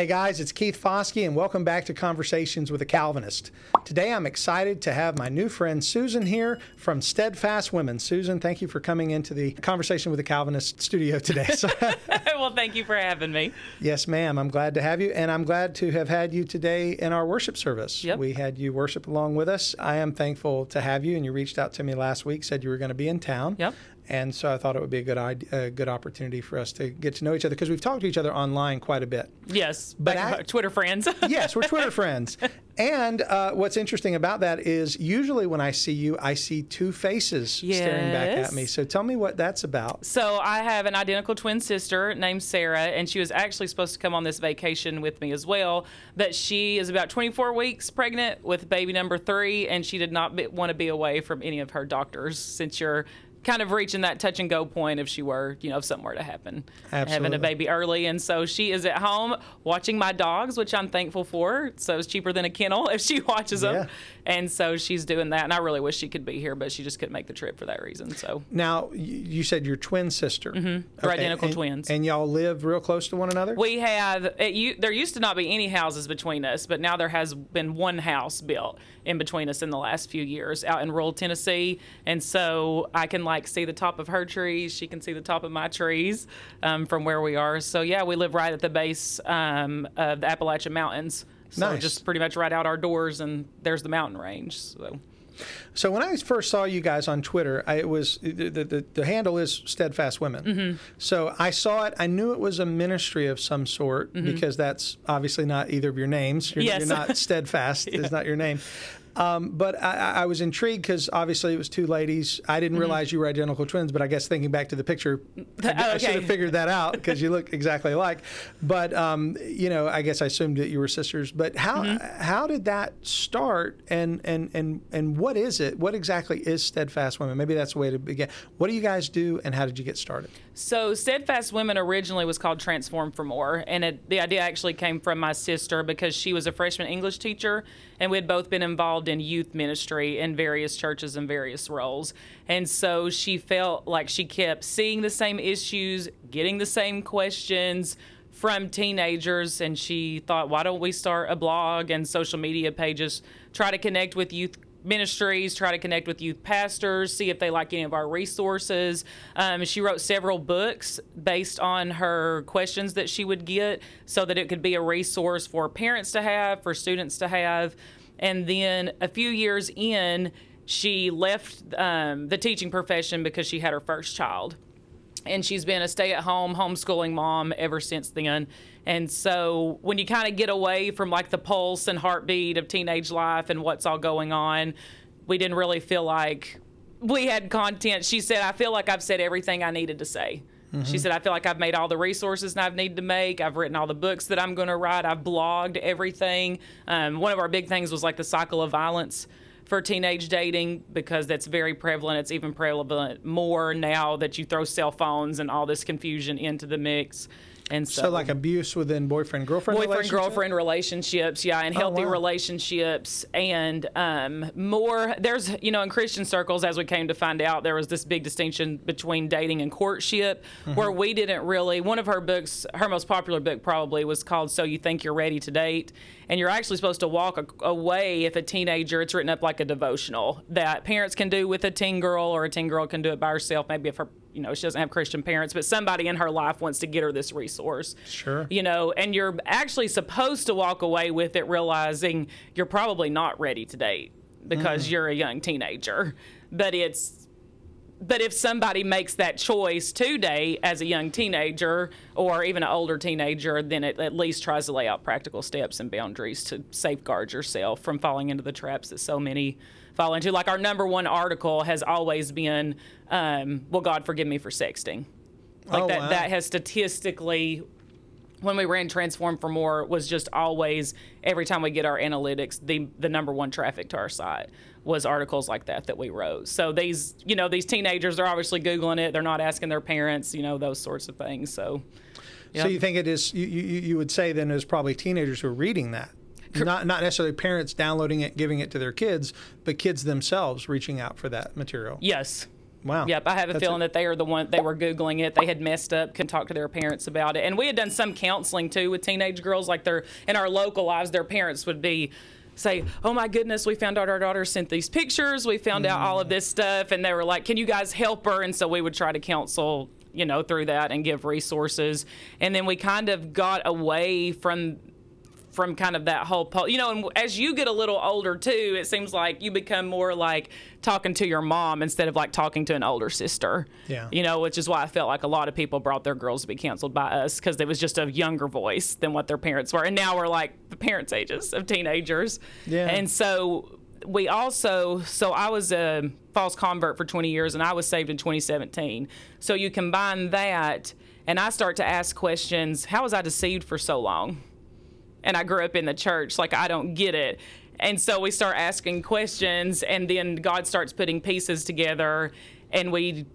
Hey guys, it's Keith Foskey, and welcome back to Conversations with a Calvinist. Today I'm excited to have my new friend Susan here from Steadfast Women. Susan, thank you for coming into the Conversation with a Calvinist studio today. Well, thank you for having me. yes, ma'am, I'm glad to have you, and I'm glad to have had you today in our worship service. Yep. We had you worship along with us. I am thankful to have you, and you reached out to me last week, said you were going to be in town. Yep. And so I thought it would be a good idea, a good opportunity for us to get to know each other because we've talked to each other online quite a bit. Yes, But I- Twitter friends. yes, we're Twitter friends. And uh, what's interesting about that is usually when I see you, I see two faces staring back at me. So tell me what that's about. So I have an identical twin sister named Sarah, and she was actually supposed to come on this vacation with me as well. But she is about 24 weeks pregnant with baby number three, and she did not want to be away from any of her doctors since you're kind of reaching that touch and go point if she were, you know, if something were to happen. Having a baby early. And so she is at home watching my dogs, which I'm thankful for. So it's cheaper than a kennel if she watches them. And so she's doing that. And I really wish she could be here, but she just couldn't make the trip for that reason. So Now, you said your twin sister. Mm-hmm. We're identical and, twins. And y'all live real close to one another? We have it, you, there used to not be any houses between us, but now there has been one house built in between us in the last few years out in rural Tennessee, and so I can like see the top of her trees, she can see the top of my trees um, from where we are. So yeah, we live right at the base um, of the Appalachian Mountains. So Nice. just pretty much right out our doors, and there's the mountain range. So So when I first saw you guys on Twitter, I, it was the, the, the, handle is Steadfast Women. Mm-hmm. So I saw it. I knew it was a ministry of some sort because that's obviously not either of your names. You're, Mm-hmm. Yes. you're not Steadfast. Is not your name. Um, but I, I was intrigued because obviously it was two ladies. I didn't realize you were identical twins, but I guess thinking back to the picture, I, I should have figured that out because you look exactly alike. But um, you know, I guess I assumed that you were sisters. But how Mm-hmm. how did that start? And and and and what is it? What exactly is Steadfast Women? Maybe that's the way to begin. What do you guys do, and how did you get started? So, Steadfast Women originally was called Transform for More, and it, the idea actually came from my sister because she was a freshman English teacher, and we had both been involved in youth ministry in various churches and various roles. And so she felt like she kept seeing the same issues, getting the same questions from teenagers, and she thought, why don't we start a blog and social media pages, try to connect with youth ministries, try to connect with youth pastors, see if they like any of our resources. Um, she wrote several books based on her questions that she would get so that it could be a resource for parents to have, for students to have. And then a few years in, she left um, the teaching profession because she had her first child and she's been a stay-at-home homeschooling mom ever since then. And so when you kind of get away from like the pulse and heartbeat of teenage life and what's all going on, we didn't really feel like we had content. She said, "I feel like I've said everything I needed to say." She said, "I feel like I've made all the resources I've needed to make. I've written all the books that I'm going to write. I've blogged everything. Um, one of our big things was like the cycle of violence." for teenage dating because that's very prevalent. It's even prevalent more now that you throw cell phones and all this confusion into the mix. And so, So, like abuse within boyfriend girlfriend boyfriend relationship? girlfriend relationships yeah and healthy wow. relationships and um, more there's you know in christian circles as we came to find out there was this big distinction between dating and courtship Mm-hmm. where we didn't really one of her books her most popular book probably was called so you think you're ready to date and you're actually supposed to walk a- away if a teenager it's written up like a devotional that parents can do with a teen girl or a teen girl can do it by herself maybe if her you know she doesn't have christian parents but somebody in her life wants to get her this resource Sure. you know, and you're actually supposed to walk away with it realizing you're probably not ready to date because mm. you're a young teenager. But it's but if somebody makes that choice today as a young teenager or even an older teenager, then it at least tries to lay out practical steps and boundaries to safeguard yourself from falling into the traps that so many fall into. Like our number one article has always been, um, "Will God forgive me for sexting?" Like Oh, that. wow. That has statistically when we ran transform for more was just always every time we get our analytics the the number one traffic to our site was articles like that that we wrote so these you know these teenagers are obviously googling it they're not asking their parents you know those sorts of things so So you think it is? You, you, you would say then there's probably teenagers who are reading that, not not necessarily parents downloading it, giving it to their kids, but kids themselves reaching out for that material. yes Wow. Yep, I have a That's feeling that they are the one they were googling it. They had messed up, couldn't talk to their parents about it, and we had done some counseling too with teenage girls. Like their in our local lives, their parents would be say, "Oh my goodness, we found out our daughter sent these pictures. We found out all of mm. this stuff," and they were like, "Can you guys help her?" And so we would try to counsel, you know, through that and give resources, and then we kind of got away from from kind of that whole po- you know and as you get a little older too it seems like you become more like talking to your mom instead of like talking to an older sister. Yeah. you know which is why i felt like a lot of people brought their girls to be canceled by us because it was just a younger voice than what their parents were. And now we're like the parents ages of teenagers. Yeah. and so we also so i was a false convert for 20 years and i was saved in 2017 so you combine that and i start to ask questions how was i deceived for so long and I grew up in the church. Like, I don't get it. And so we start asking questions, and then God starts putting pieces together, and we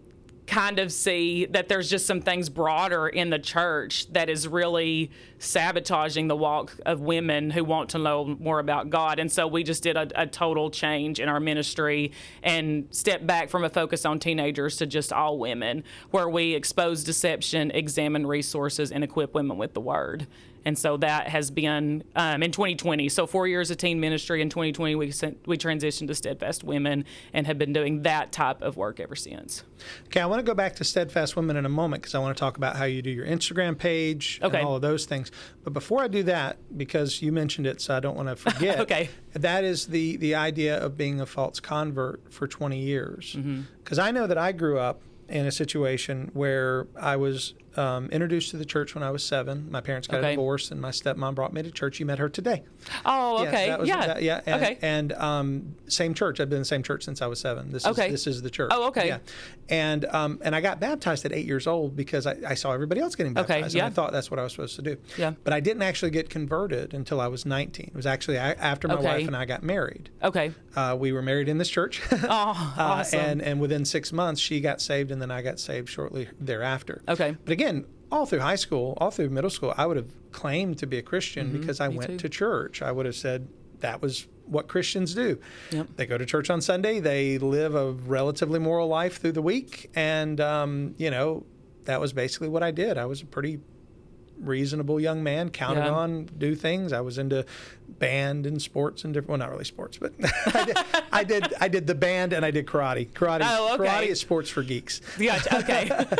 kind of see that there's just some things broader in the church that is really sabotaging the walk of women who want to know more about God. And so we just did a, a total change in our ministry and stepped back from a focus on teenagers to just all women, where we expose deception, examine resources, and equip women with the word. And so that has been um, in 2020. So four years of teen ministry. In 2020, we sent, we transitioned to Steadfast Women and have been doing that type of work ever since. Okay, I want to go back to Steadfast Women in a moment because I want to talk about how you do your Instagram page Okay. and all of those things. But before I do that, because you mentioned it, so I don't want to forget. Okay. That is the the idea of being a false convert for 20 years. Mm-hmm. Because I know that I grew up in a situation where I was um, introduced to the church when I was seven. My parents got Okay. a divorce, and my stepmom brought me to church. You met her today. Oh, Yeah, okay. that was- yeah. that- yeah. And, okay. And um, same church. I've been in the same church since I was seven. This Okay. is this is the church. Oh, okay. Yeah. And um, and I got baptized at eight years old because I, I saw everybody else getting Okay, baptized, yeah. and I thought that's what I was supposed to do. Yeah. But I didn't actually get converted until I was 19. It was actually after my Okay. wife and I got married. okay. Uh, we were married in this church. Oh, Uh, awesome. and and within six months, she got saved, and then I got saved shortly thereafter. Okay. But again, all through high school, all through middle school, I would have claimed to be a Christian because I Mm-hmm. went too. to church. I would have said that was what Christians do. Yep. They go to church on Sunday. They live a relatively moral life through the week, and um, you know that was basically what I did. I was a pretty reasonable young man, counted Yeah. on do things. I was into band and sports and different. Well, not really sports, but I, did, I did. I did the band and I did karate. Karate. Oh, okay. Karate is sports for geeks. Yeah. Okay.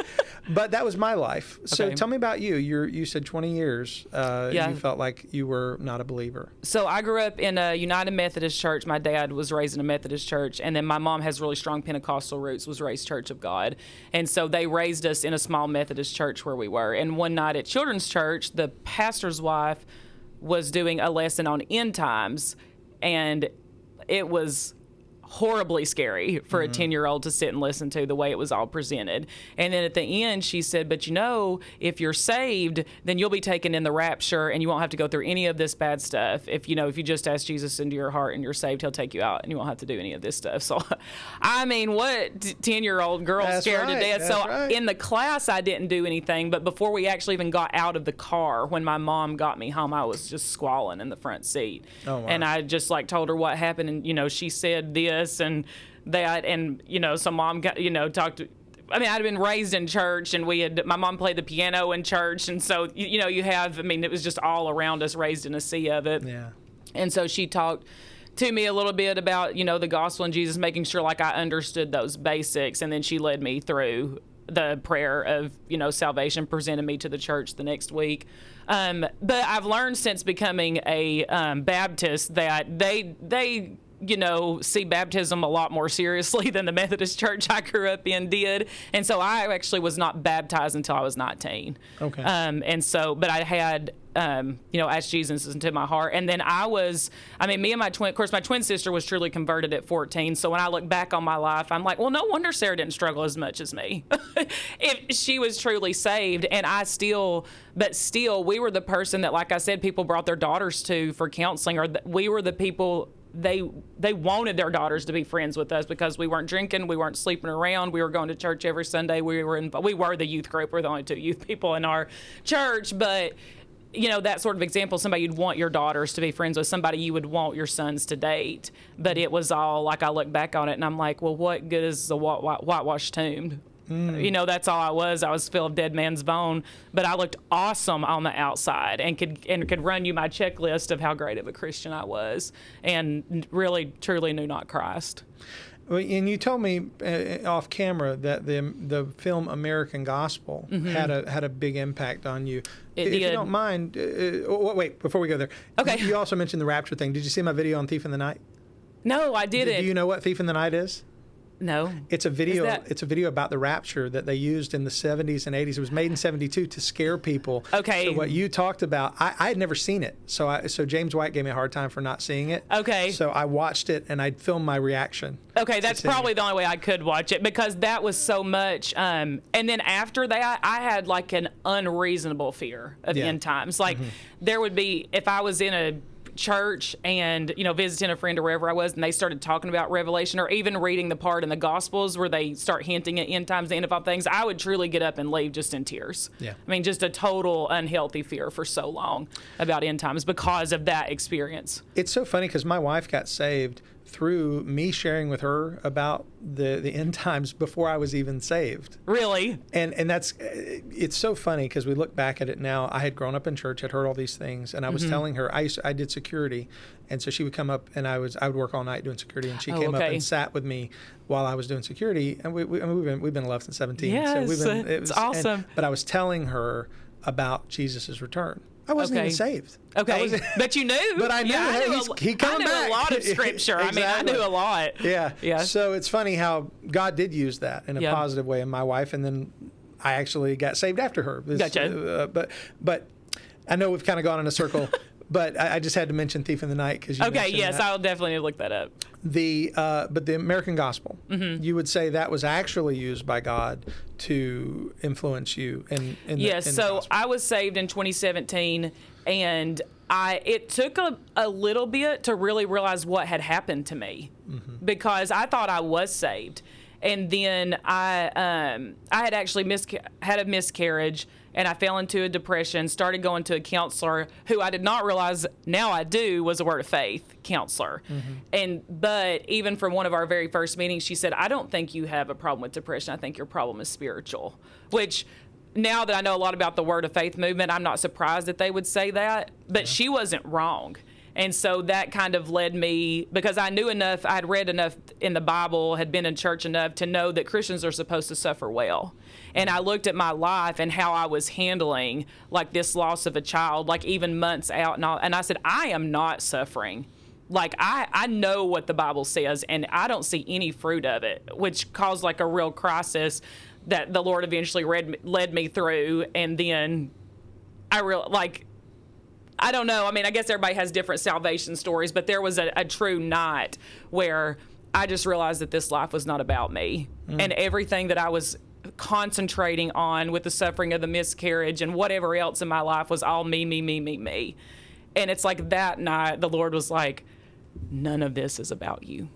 But that was my life. So Okay. tell me about you. You you said 20 years. Uh, Yeah. You felt like you were not a believer. so I grew up in a United Methodist church. My dad was raised in a Methodist church, and then my mom has really strong Pentecostal roots. Was raised Church of God, and so they raised us in a small Methodist church where we were. And one night at children's church, the pastor's wife was doing a lesson on end times, and it was horribly scary for a mm-hmm. 10 year old to sit and listen to the way it was all presented. And then at the end, she said, But you know, if you're saved, then you'll be taken in the rapture and you won't have to go through any of this bad stuff. If you know, if you just ask Jesus into your heart and you're saved, he'll take you out and you won't have to do any of this stuff. So, I mean, what 10 year old girl That's scared right, to death? that's So, right. in the class, I didn't do anything. But before we actually even got out of the car, when my mom got me home, I was just squalling in the front seat. Oh, wow. And I just like told her what happened. And, you know, she said this and that. And, you know, so mom got, you know, talked to, I mean, I'd been raised in church, and we had my mom played the piano in church, and so you, you know, you have. I mean, it was just all around us, raised in a sea of it. Yeah. And so she talked to me a little bit about, you know, the gospel and Jesus, making sure like I understood those basics. And then she led me through the prayer of, you know, salvation, presented me to the church the next week. Um, but I've learned since becoming a um, Baptist that they, they, you know, see baptism a lot more seriously than the Methodist church I grew up in did. And so I actually was not baptized until I was 19. Okay. Um, and so, but I had, um, you know, asked Jesus into my heart. And then I was, I mean, me and my twin, of course, my twin sister was truly converted at 14. So when I look back on my life, I'm like, well, no wonder Sarah didn't struggle as much as me. if she was truly saved. And I still, but still, we were the person that, like I said, people brought their daughters to for counseling, or th- we were the people they they wanted their daughters to be friends with us because we weren't drinking, we weren't sleeping around, we were going to church every Sunday. We were in, we were the youth group. We're the only two youth people in our church, but you know that sort of example somebody you'd want your daughters to be friends with somebody you would want your sons to date but it was all like i look back on it and i'm like well what good is the white, white, whitewashed tomb you know that's all i was i was of dead man's bone but i looked awesome on the outside and could and could run you my checklist of how great of a christian i was and really truly knew not christ and you told me uh, off camera that the the film American Gospel had a had a big impact on you. Mm-hmm. It if you don't mind, uh, uh, wait before we go there. Okay. You also mentioned the rapture thing. Did you see my video on Thief in the Night? no i didn't Do you know what Thief in the Night is? No It's a video. that- It's a video about the rapture that they used in the 70s and 80s. It was made in 72 to scare people. Okay. So what you talked about, I, I had never seen it. So I, so James White gave me a hard time for not seeing it. Okay. So I watched it and I filmed my reaction. Okay, that's probably the only way I could watch it because that was so much. Um, and then after that, I had like an unreasonable fear of Yeah. Mm-hmm. end times. Like there would be if I was in a church and you know visiting a friend or wherever I was, and they started talking about Revelation or even reading the part in the Gospels where they start hinting at end times, the end of all things, I would truly get up and leave just in tears. Yeah. I mean, just a total unhealthy fear for so long about end times because of that experience. It's so funny because my wife got saved through me sharing with her about the, the end times before I was even saved. Really? and and that's uh, it's so funny because we look back at it now. I had grown up in church, had heard all these things, and I was Mm-hmm. telling her I used I did security, and so she would come up and I was I would work all night doing security, and she Oh, came up and sat with me while I was doing security, and we, we I mean, we've been we've been in love since seventeen. so Yes, we've been, it's and- awesome. but I was telling her about Jesus' return. I wasn't Okay. even saved. Okay, but you knew. But I knew, Yeah, hey, I knew, he's- a, he I knew back. a lot of scripture. I mean, I knew a lot. Yeah. Yeah. So it's funny how God did use that in a Yeah. positive way in my wife, and then I actually got saved after her. This- Gotcha. uh, but but I know we've kind of gone in a circle. But I, I just had to mention "Thief in the Night" because you Okay, yes, that. I'll definitely look that up. the uh, but the American Gospel. Mm-hmm. You would say that was actually used by God to influence you in, in the, Yes, in so. I was saved in 2017, and I it took a, a little bit to really realize what had happened to me Mm-hmm. because I thought I was saved, and then I um, I had actually misca- had a miscarriage. And I fell into a depression, started going to a counselor who I did not realize now I do was a word of faith counselor. Mm-hmm. And but even from one of our very first meetings, she said, I don't think you have a problem with depression. I think your problem is spiritual. Which now that I know a lot about the word of faith movement, I'm not surprised that they would say that. But she wasn't wrong. And so that kind of led me because I knew enough, I had read enough in the Bible, had been in church enough to know that Christians are supposed to suffer well. And I looked at my life and how I was handling like this loss of a child, like even months out, and, all, and I said, I am not suffering. Like I, I know what the bible says and i don't see any fruit of it which caused like a real crisis that the lord eventually read, led me through. And then i real like i don't know. I mean i guess everybody has different salvation stories but there was a, a true night where i just realized that this life was not about me. Mm. And everything that i was concentrating on with the suffering of the miscarriage and whatever else in my life was all me me me me me and it's like that night the lord was like none of this is about you.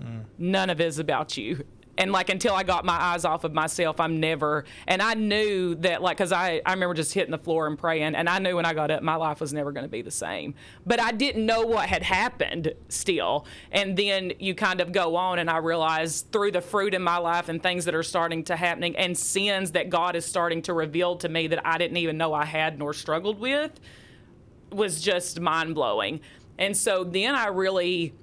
Mm. None of it is about you. And like until I got my eyes off of myself, I'm never. And I knew that, like, because I, I remember just hitting the floor and praying, and I knew when I got up, my life was never going to be the same. But I didn't know what had happened still. And then you kind of go on, and I realized through the fruit in my life and things that are starting to happening, and sins that God is starting to reveal to me that I didn't even know I had nor struggled with, was just mind blowing. And so then I really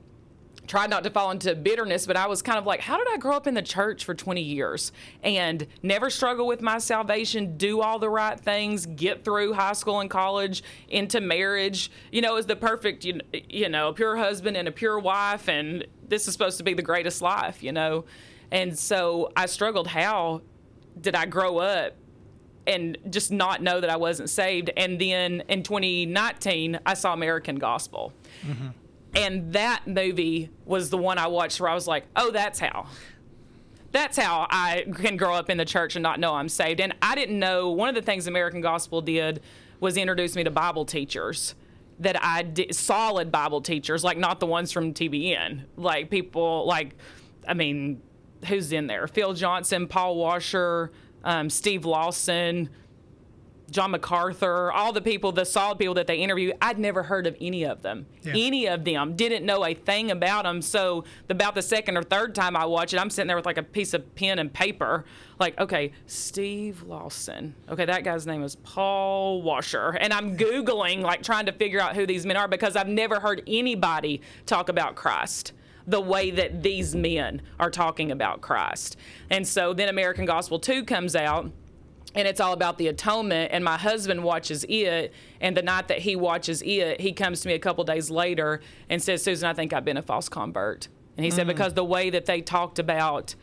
tried not to fall into bitterness, but I was kind of like, how did I grow up in the church for 20 years and never struggle with my salvation, do all the right things, get through high school and college, into marriage, you know, as the perfect, you, you know, pure husband and a pure wife, and this is supposed to be the greatest life, you know? And so I struggled. How did I grow up and just not know that I wasn't saved. And then in 2019, I saw American Gospel. Mm-hmm. And that movie was the one I watched where I was like, oh, that's how. That's how I can grow up in the church and not know I'm saved. And I didn't know one of the things American Gospel did was introduce me to Bible teachers that I did, solid Bible teachers, like not the ones from TBN, like people like, I mean, who's in there? Phil Johnson, Paul Washer, um, Steve Lawson, John MacArthur, all the people, the solid people that they interview, I'd never heard of any of them. Yeah. Any of them. Didn't know a thing about them. So about the second or third time I watch it, I'm sitting there with like a piece of pen and paper. Like, okay, Steve Lawson. Okay, that guy's name is Paul Washer. And I'm Googling, like trying to figure out who these men are because I've never heard anybody talk about Christ the way that these men are talking about Christ. And so then American Gospel 2 comes out and it's all about the atonement. And my husband watches it. And the night that he watches it he comes to me a couple days later and says susan i think i've been a false convert. And he said mm. because the way that they talked about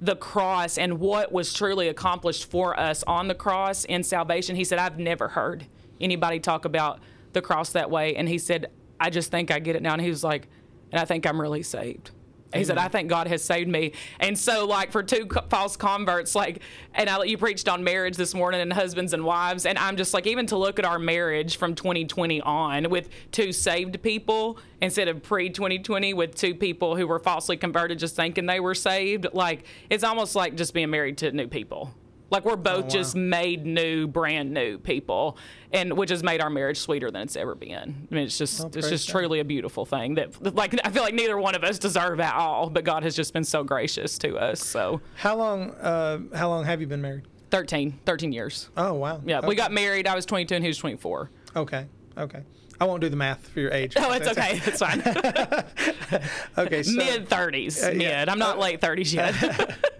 the cross and what was truly accomplished for us on the cross in salvation he said i've never heard anybody talk about the cross that way. And he said i just think i get it now. And he was like and i think i'm really saved he said, I think God has saved me. And so, like, for two co- false converts, like, and I, you preached on marriage this morning and husbands and wives. And I'm just like, even to look at our marriage from 2020 on with two saved people instead of pre 2020 with two people who were falsely converted just thinking they were saved, like, it's almost like just being married to new people. Like we're both wow. just made new, brand new people, and which has made our marriage sweeter than it's ever been. I mean, it's just it's just God. truly a beautiful thing that like I feel like neither one of us deserve at all, but God has just been so gracious to us. So How long? Uh, how long have you been married? 13, 13 years. Oh wow. Yeah, we got married. I was 22 and he was 24. Okay. Okay. I won't do the math for your age. Oh, it's okay. It's fine. Okay. So, mid 30s. Uh, yeah. Mid. I'm not late 30s yet.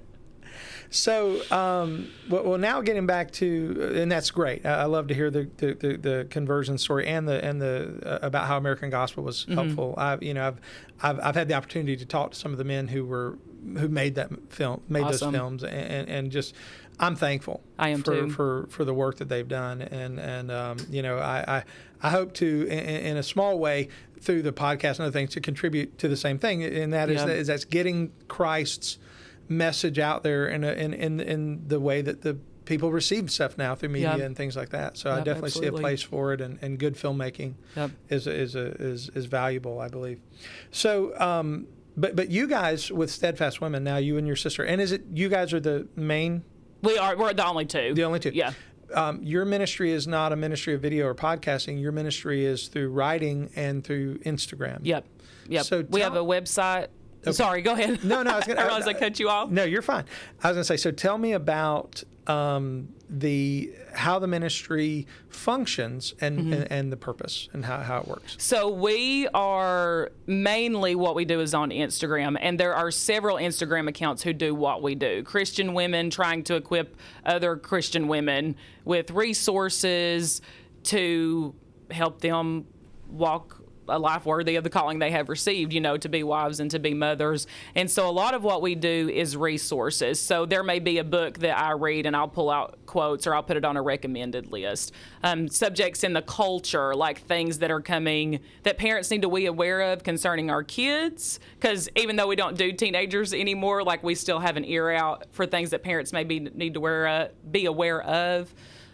So, um, well, now getting back to, and that's great. I, love to hear the, the, the, the conversion story and the and the uh, about how American Gospel was Mm-hmm. helpful. I've you know I've, I've I've had the opportunity to talk to some of the men who were who made that film, made Awesome. those films, and, and, and just I'm thankful. I am for, too. for for the work that they've done, and and um, you know I, I I hope to in, in a small way through the podcast and other things to contribute to the same thing, and that is Yeah. that is that's getting Christ's message out there in, a, in in in the way that the people receive stuff now through media and things like that. So I definitely see a place for it, and, and good filmmaking Yep. is is a, is is valuable, I believe. So. Um, but but you guys with Steadfast Women now, you and your sister, and is it you guys are the main, we are. We're the only two. the only two? Yeah. Um, your ministry is not a ministry of video or podcasting. Your ministry is through writing and through Instagram. Yep. Yep. So we have a tell- website. Sorry, go ahead. No, no, I was gonna- realized I cut you off. No, you're fine. I was going to say. So tell me about um, the how the ministry functions and, Mm-hmm. and and the purpose and how, how it works. So we are mainly what we do is on Instagram, and there are several Instagram accounts who do what we do. Christian women trying to equip other Christian women with resources to help them walk a life worthy of the calling they have received, you know, to be wives and to be mothers. And so a lot of what we do is resources. So there may be a book that I read and I'll pull out quotes or I'll put it on a recommended list. Um, subjects in the culture, like things that are coming that parents need to be aware of concerning our kids. Because even though we don't do teenagers anymore, like we still have an ear out for things that parents maybe need to wear, uh, be aware of.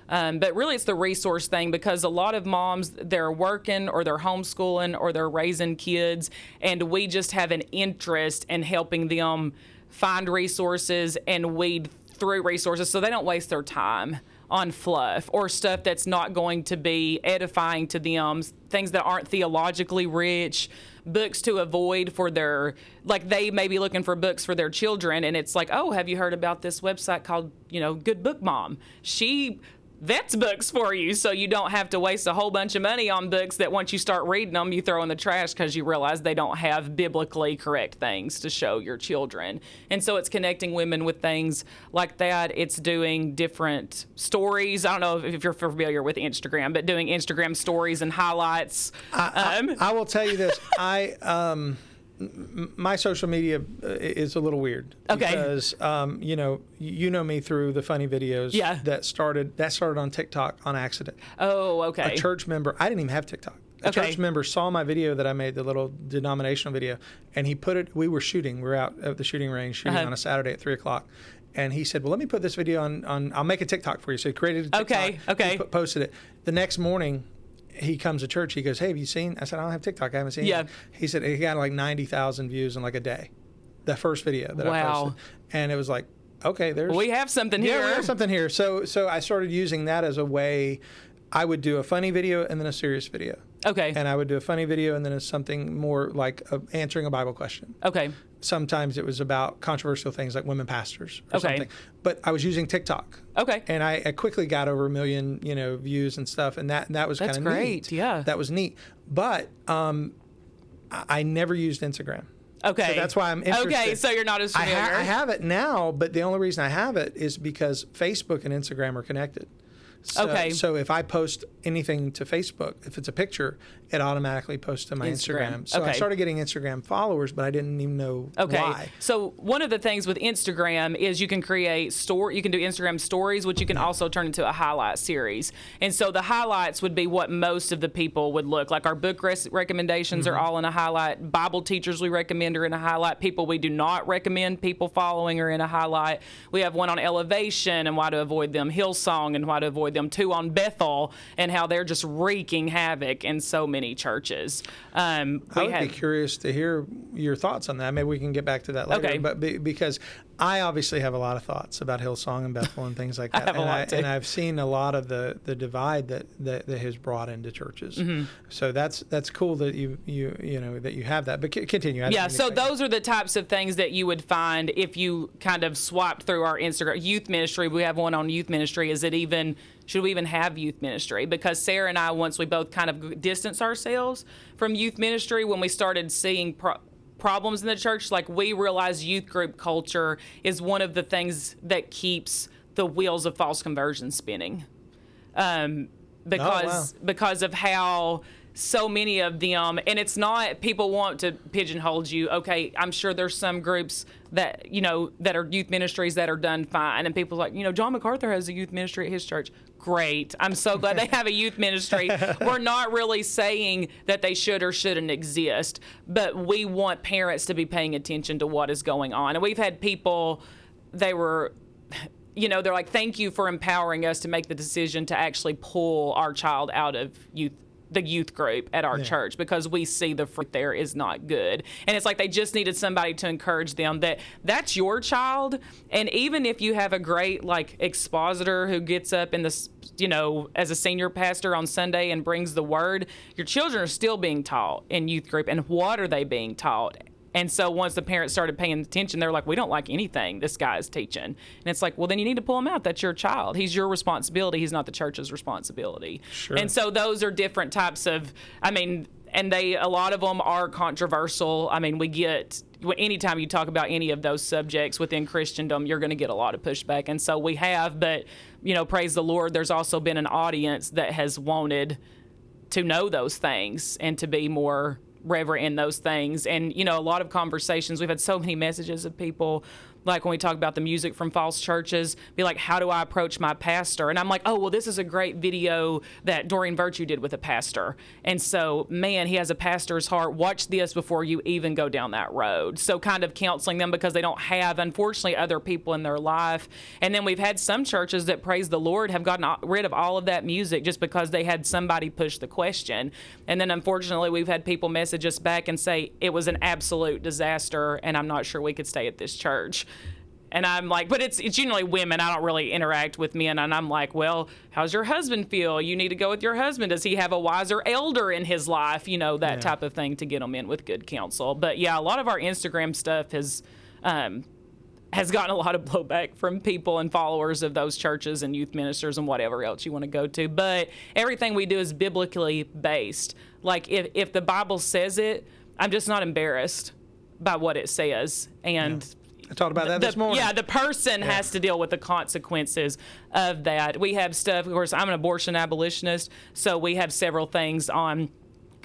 Um, but really, it's the resource thing because a lot of moms, they're working or they're homeschooling or they're raising kids, and we just have an interest in helping them find resources and weed through resources so they don't waste their time on fluff or stuff that's not going to be edifying to them, things that aren't theologically rich, books to avoid for their like they may be looking for books for their children and it's like, "Oh, have you heard about this website called, you know, Good Book Mom?" She vets books for you so you don't have to waste a whole bunch of money on books that once you start reading them you throw in the trash because you realize they don't have biblically correct things to show your children. And so it's connecting women with things like that. It's doing different stories. I don't know if, you're familiar with instagram but doing instagram stories and highlights. Um, I will tell you this. I um, my social media uh, is a little weird. Okay. Because um, you know you know me through the funny videos. Yeah. That started that started on TikTok on accident. oh okay A church member. I didn't even have TikTok. A Okay. church member saw my video that I made, the little denominational video, and he put it. We were shooting. We were out at the shooting range shooting Uh-huh. on a Saturday at three o'clock. And he said, "Well, let me put this video on. on I'll make a TikTok for you." So he created a TikTok. Okay, okay. Posted it. The next morning, he comes to church. He goes, "Hey, have you seen?" I said, "I don't have TikTok. I haven't seen." Yeah. it." He said he got like ninety thousand views in like a day. The first video that I Wow. posted, and it was like okay, there's We have something yeah, here. we have something here. So so I started using that as a way. I would do a funny video and then a serious video, Okay. and I would do a funny video and then a something more like a, answering a Bible question. okay. Sometimes it was about controversial things like women pastors or Okay. something. But I was using TikTok. Okay. and I, I quickly got over a million, you know, views and stuff, and that and that was kind of great, neat. yeah. that was neat. But um, I, I never used Instagram. Okay. So that's why I'm interested. Okay, so you're not as I, familiar. ha- I have it now, but the only reason I have it is because Facebook and Instagram are connected. So, Okay. So if I post anything to Facebook, if it's a picture, it automatically posts to my Instagram. Instagram. So I started getting Instagram followers, but I didn't even know Okay. why. So one of the things with Instagram is you can create store you can do Instagram stories, which you can also turn into a highlight series. And so the highlights would be what most of the people would look like. Our book res- recommendations Mm-hmm. are all in a highlight. Bible teachers we recommend are in a highlight. People we do not recommend people following are in a highlight. We have one on elevation and why to avoid them, Hillsong and why to avoid them. too on Bethel and how they're just wreaking havoc in so many churches. Um, I would have be curious to hear your thoughts on that. Maybe we can get back to that later. Okay. But be, because I obviously have a lot of thoughts about Hillsong and Bethel and things like that. have a and, lot I, too. and I've seen a lot of the, the divide that, that, that has brought into churches. Mm-hmm. So that's that's cool that you you you know that you have that. But c- continue. I Yeah, so those are the types of things that you would find if you kind of swapped through our Instagram youth ministry. We have one on youth ministry. Is it even should we even have youth ministry? Because Sarah and I, once we both kind of distance ourselves from youth ministry, when we started seeing. Pro- problems in the church. Like we realize youth group culture is one of the things that keeps the wheels of false conversion spinning. Um, because because of how so many of them and it's not people want to pigeonhole you. Okay i'm sure there's some groups that you know that are youth ministries that are done fine and people like you know john macarthur has a youth ministry at his church. Great. I'm so glad they have a youth ministry. We're not really saying that they should or shouldn't exist but we want parents to be paying attention to what is going on. And we've had people they were you know, they're like, thank you for empowering us to make the decision to actually pull our child out of youth the youth group at our church because we see the fruit there is not good. And it's like they just needed somebody to encourage them that that's your child. And even if you have a great like expositor who gets up in this, you know, as a senior pastor on Sunday and brings the word, your children are still being taught in youth group. And what are they being taught? And so once the parents started paying attention, they're like, we don't like anything this guy is teaching. And it's like, well, then you need to pull him out. That's your child. He's your responsibility. He's not the church's responsibility. Sure. And so those are different types of, I mean, and they, a lot of them are controversial. I mean, we get, anytime you talk about any of those subjects within Christendom, you're going to get a lot of pushback. And so we have, but, you know, praise the Lord, there's also been an audience that has wanted to know those things and to be more reverent in those things. And, you know, a lot of conversations, we've had so many messages of people, like when we talk about the music from false churches, be like, how do I approach my pastor? And I'm like, oh, well, this is a great video that Doreen Virtue did with a pastor. And so, man, he has a pastor's heart. Watch this before you even go down that road. So, kind of counseling them because they don't have, unfortunately, other people in their life. And then we've had some churches that, praise the Lord, have gotten rid of all of that music just because they had somebody push the question. And then, unfortunately, we've had people message us back and say it was an absolute disaster and I'm not sure we could stay at this church. And I'm like, but it's it's generally women. I don't really interact with men. And I'm like, well, how's your husband feel? You need to go with your husband. Does he have a wiser elder in his life? You know, that type of thing to get them in with good counsel. But yeah, a lot of our Instagram stuff has um, has gotten a lot of blowback from people and followers of those churches and youth ministers and whatever else you want to go to. But everything we do is biblically based. Like if if the Bible says it, I'm just not embarrassed by what it says. And I talked about that the, this morning. Yeah, the person has to deal with the consequences of that. We have stuff, of course, I'm an abortion abolitionist, so we have several things on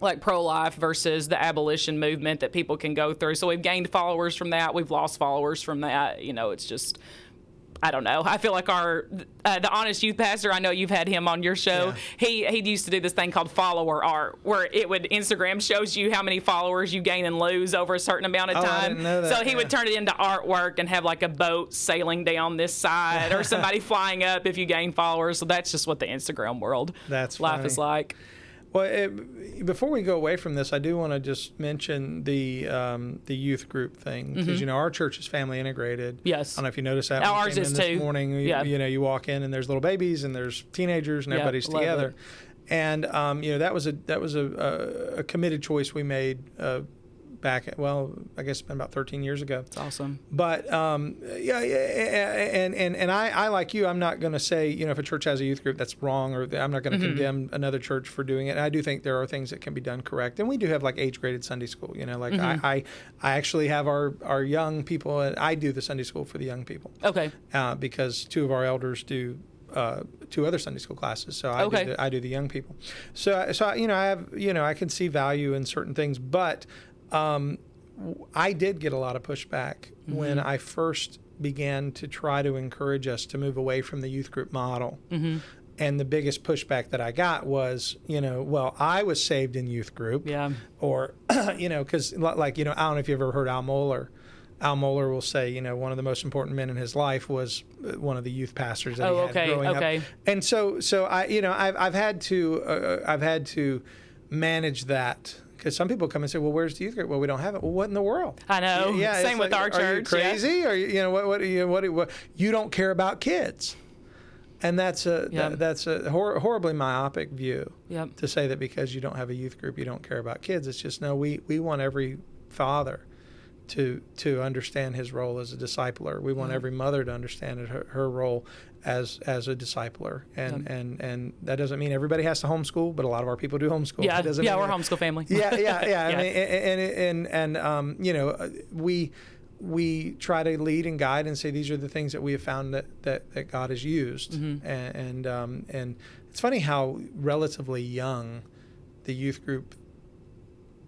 like pro-life versus the abolition movement that people can go through. So we've gained followers from that, we've lost followers from that. You know, it's just I don't know. I feel like our uh, the honest youth pastor. I know you've had him on your show. Yeah. He he used to do this thing called follower art, where it would Instagram shows you how many followers you gain and lose over a certain amount of Oh, time. didn't know that, So he yeah. would turn it into artwork and have like a boat sailing down this side or somebody flying up if you gain followers. So that's just what the Instagram world That's life funny. is like. Well, it, before we go away from this, I do want to just mention the um, the youth group thing because you know our church is family integrated. Mm-hmm. Yes. I don't know if you noticed that. Now, ours is in this too. Morning, you, Yeah. you know, you walk in and there's little babies and there's teenagers and Yeah, everybody's love it. together. And um, you know that was a that was a, a, a committed choice we made uh, back. at, Well, I guess it's been about 13 years ago. It's awesome. But um, yeah, yeah, and and and I, I like you. I'm not going to say you know if a church has a youth group that's wrong, or I'm not going to condemn another church for doing it. I do think there are things that can be done correct, and we do have like age graded Sunday school. You know, like I, I I actually have our our young people. and I do the Sunday school for the young people Okay. uh, because two of our elders do uh, two other Sunday school classes. So I, Okay. do the, I do the young people. So so you know I have you know I can see value in certain things, but um, I did get a lot of pushback when I first began to try to encourage us to move away from the youth group model. And the biggest pushback that I got was, you know, well, I was saved in youth group Yeah. or you know because like you know i don't know if you've ever heard al mohler al mohler will say you know one of the most important men in his life was uh, one of the youth pastors that Oh, he had okay, growing okay. up and so so i you know i've, I've had to uh, i've had to manage that because some people come and say, "Well, where's the youth group?" Well, we don't have it. Well, what in the world? I know. Yeah, Same with like, our Are church, Are you yeah. crazy? Or you know what? What? You, what, what? You don't care about kids, and that's a Yeah. that, that's a hor- horribly myopic view Yep. to say that because you don't have a youth group you don't care about kids it's just no we we want every father to to understand his role as a discipler we want every mother to understand her, her role as as a discipler and and and that doesn't mean everybody has to homeschool but a lot of our people do homeschool Yeah. Doesn't Yeah. We're that- homeschool family. yeah, yeah, yeah. I mean, and and and, and um, you know, uh, we we try to lead and guide and say these are the things that we have found that that, that God has used, Mm-hmm. and and, um, and it's funny how relatively young the youth group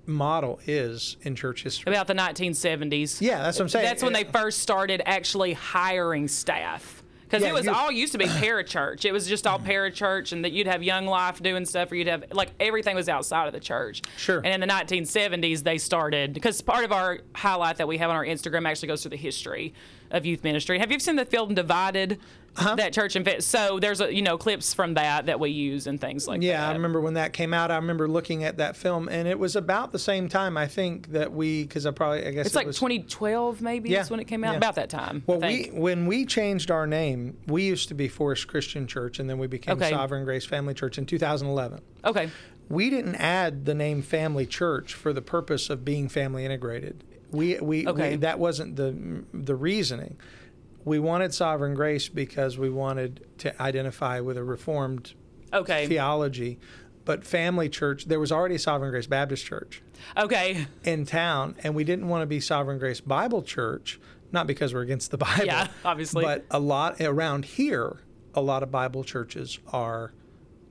model is in church history. About the 1970s. Yeah, that's what I'm saying. That's when they first started actually hiring staff. Because Yeah, it was all used to be parachurch. It was just all parachurch, and that you'd have Young Life doing stuff, or you'd have like everything was outside of the church. Sure. And in the 1970s, they started because part of our highlight that we have on our Instagram actually goes through the history of youth ministry. Have you seen the film Divided? Uh-huh. That church and. So there's a, you know clips from that that we use and things like Yeah, that. Yeah, I remember when that came out. I remember looking at that film, and it was about the same time. I think that we, because I probably, I guess It's it like was, 2012 maybe Yeah, is when it came out. yeah. About that time. Well, we when we changed our name, we used to be Forest Christian Church, and then we became Okay. Sovereign Grace Family Church in 2011. okay. We didn't add the name Family Church for the purpose of being family integrated. We we, Okay. we that wasn't the the reasoning. We wanted Sovereign Grace because we wanted to identify with a Reformed Okay. theology. But Family Church, there was already a Sovereign Grace Baptist Church Okay. in town, and we didn't want to be Sovereign Grace Bible Church, not because we're against the Bible, Yeah, obviously. but a lot around here, a lot of Bible churches are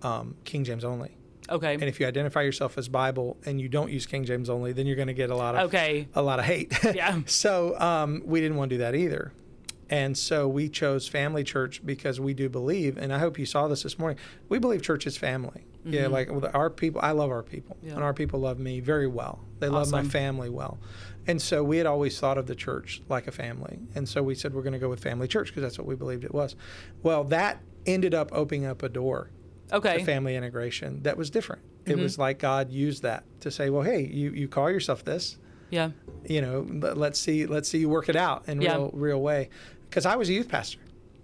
um, King James only. Okay. And if you identify yourself as Bible and you don't use King James only, then you're going to get a lot of Okay. a lot of hate. Yeah. so um, we didn't want to do that either. And so we chose Family Church because we do believe, and I hope you saw this this morning. We believe church is family. Yeah, like our people. I love our people, Mm-hmm. Yeah. and our people love me very well. They love my family well, and so we had always thought of the church like a family. And so we said we're going to go with Family Church because that's what we believed it was. Well, that ended up opening up a door Okay. to family integration that was different. It Mm-hmm. was like God used that to say, "Well, hey, you you call yourself this." Yeah. you know let- let's see let's see you work it out in Yeah. real real way because i was a youth pastor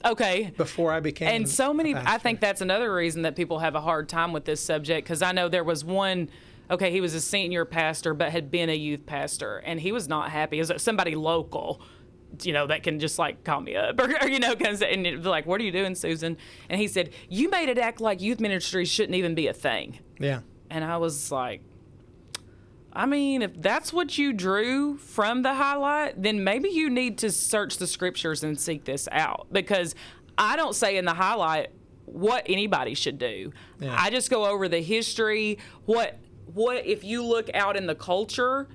Okay. before i became And so a many, I think that's another reason that people have a hard time with this subject because I know there was one. Okay, he was a senior pastor, but had been a youth pastor, and he was not happy. It was somebody local, you know, that can just like call me up, or, you know, cause, and it'd be like, "What are you doing, Susan?" And he said, "You made it act like youth ministry shouldn't even be a thing." yeah And I was like, I mean, if that's what you drew from the highlight, then maybe you need to search the scriptures and seek this out because I don't say in the highlight what anybody should do. Yeah. I just go over the history, what what if you look out in the culture,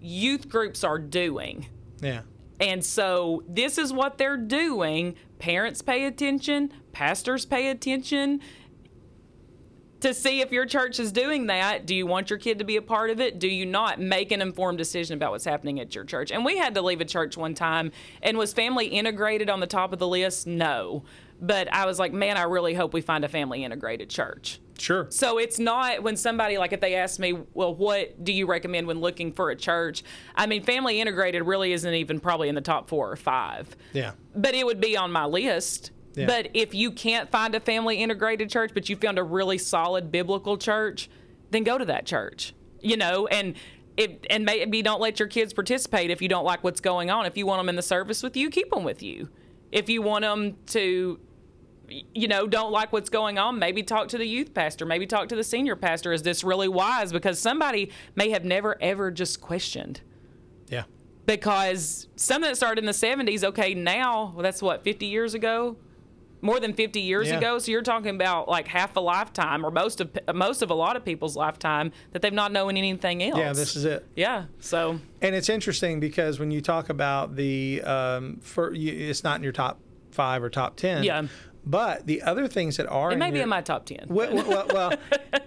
youth groups are doing. yeah And so this is what they're doing. Parents pay attention, pastors pay attention to see if your church is doing that. Do you want your kid to be a part of it? Do you not make an informed decision about what's happening at your church? And we had to leave a church one time. And was family integrated on the top of the list? No. But I was like, man, I really hope we find a family integrated church. Sure. So it's not when somebody like if they ask me, well, what do you recommend when looking for a church? I mean, family integrated really isn't even probably in the top four or five. Yeah. But it would be on my list. Yeah. But if you can't find a family integrated church, but you found a really solid biblical church, then go to that church. You know, and if and maybe don't let your kids participate if you don't like what's going on. If you want them in the service with you, keep them with you. If you want them to you know, don't like what's going on, maybe talk to the youth pastor, maybe talk to the senior pastor. Is this really wise? Because somebody may have never ever just questioned. Yeah. Because something that started in the 70s, okay, now, well, that's what, 50 years ago? More than 50 years Yeah. ago. So you're talking about like half a lifetime or most of most of a lot of people's lifetime that they've not known anything else. Yeah, this is it. Yeah. So And it's interesting because when you talk about the, um, for you, it's not in your top five or top ten. Yeah. But the other things that are it in may be in my top 10. well, well, well,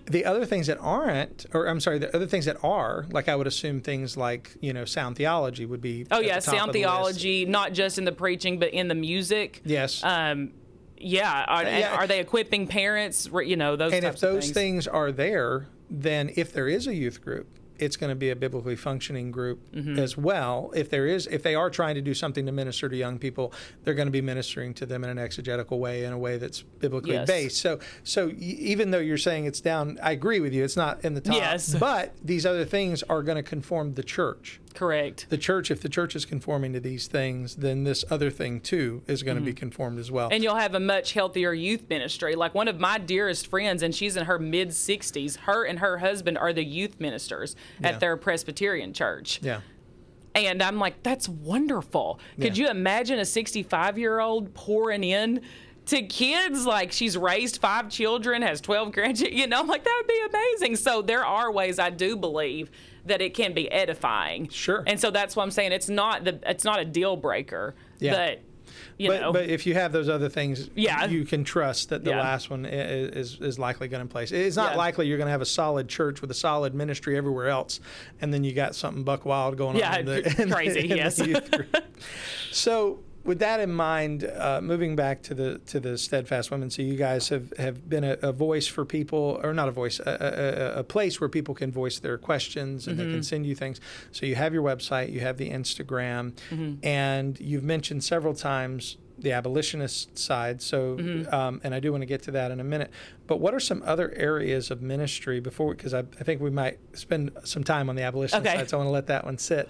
the other things that aren't, or I'm sorry, the other things that are, like I would assume things like you know sound theology would be. Oh yeah, sound of the list. theology, not just in the preaching, but in the music. Yes. Um, yeah. Are, Yeah. are they equipping parents? You know those. and if those things. things are there, then if there is a youth group, it's going to be a biblically functioning group Mm-hmm. as well. If there is, if they are trying to do something to minister to young people, they're going to be ministering to them in an exegetical way, in a way that's biblically Yes. based. So, so y- even though you're saying it's down, I agree with you. It's not in the top. Yes. But these other things are going to conform the church. Correct. The church, if the church is conforming to these things, then this other thing too is going to be conformed as well. Mm-hmm. And you'll have a much healthier youth ministry. Like one of my dearest friends, and she's in her mid 60s. Her and her husband are the youth ministers Yeah. at their Presbyterian church. yeah. And I'm like, that's wonderful. Could Yeah. you imagine a 65 year old pouring in to kids? Like she's raised five children, has 12 grandchildren. You know, I'm like that would be amazing. So there are ways I do believe that it can be edifying. Sure. And so that's why I'm saying it's not the it's not a deal breaker. Yeah. But you but, know, but if you have those other things, Yeah. you can trust that the Yeah. last one is is likely going to place. It's not Yeah. likely you're going to have a solid church with a solid ministry everywhere else, and then you got something buck wild going Yeah, on. in the, in the- crazy, the yes. so. With that in mind, uh, moving back to the to the steadfast women, so you guys have, have been a, a voice for people, or not a voice, a, a, a- place where people can voice their questions and they Mm-hmm. can send you things. So you have your website, you have the Instagram, Mm-hmm. and you've mentioned several times the abolitionist side. So, Mm-hmm. um, and I do want to get to that in a minute. But what are some other areas of ministry before? Because I, I think we might spend some time on the abolitionist Okay. side, so I want to let that one sit.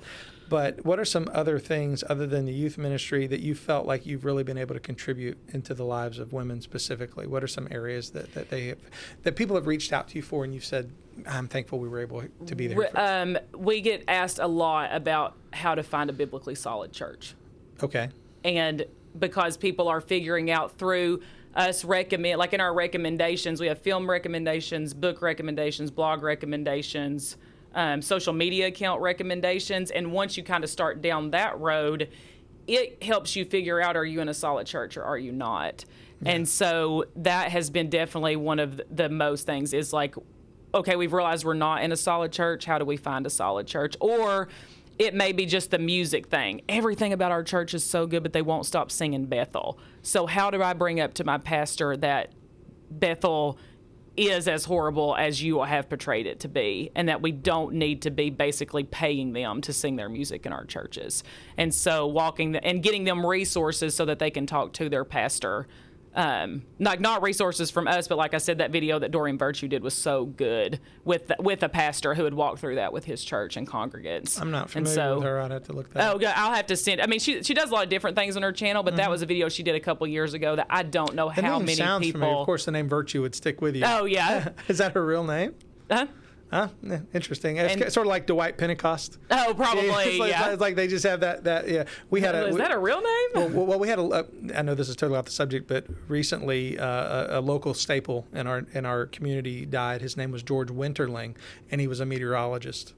But what are some other things other than the youth ministry that you felt like you've really been able to contribute into the lives of women specifically? What are some areas that, that they have, that people have reached out to you for, and you've said, "I'm thankful we were able to be there." Um, we get asked a lot about how to find a biblically solid church. okay. and because people are figuring out through us recommend like in our recommendations we have film recommendations book recommendations blog recommendations um, social media account recommendations. And once you kind of start down that road it helps you figure out are you in a solid church or are you not? And so that has been definitely one of the most things is like okay we've realized we're not in a solid church. How do we find a solid church? Or it may be just the music thing. Everything about our church is so good, but they won't stop singing Bethel. So, how do I bring up to my pastor that Bethel is as horrible as you have portrayed it to be, and that we don't need to be basically paying them to sing their music in our churches? And so, walking the, and getting them resources so that they can talk to their pastor um, like not resources from us, but like I said, that video that Doreen Virtue did was so good with with a pastor who had walked through that with his church and congregants. I'm not And familiar so- with her. I'd have to look that. Oh, up. I'll have to send. I mean, she she does a lot of different things on her channel, but that was a video she did a couple years ago that I don't know Mm-hmm. The how many sounds people. familiar. Of course, the name Virtue would stick with you. Oh yeah. Is that her real name? Huh? Huh? Yeah, interesting. It's And- sort of like Dwight Pentecost. Oh, probably. it's, like, yeah. it's like they just have that. That yeah. We had a. Is that a real name? well, well, well, we had a. Uh, I know this is totally off the subject, but recently uh, a, a local staple in our in our community died. His name was George Winterling, and he was a meteorologist.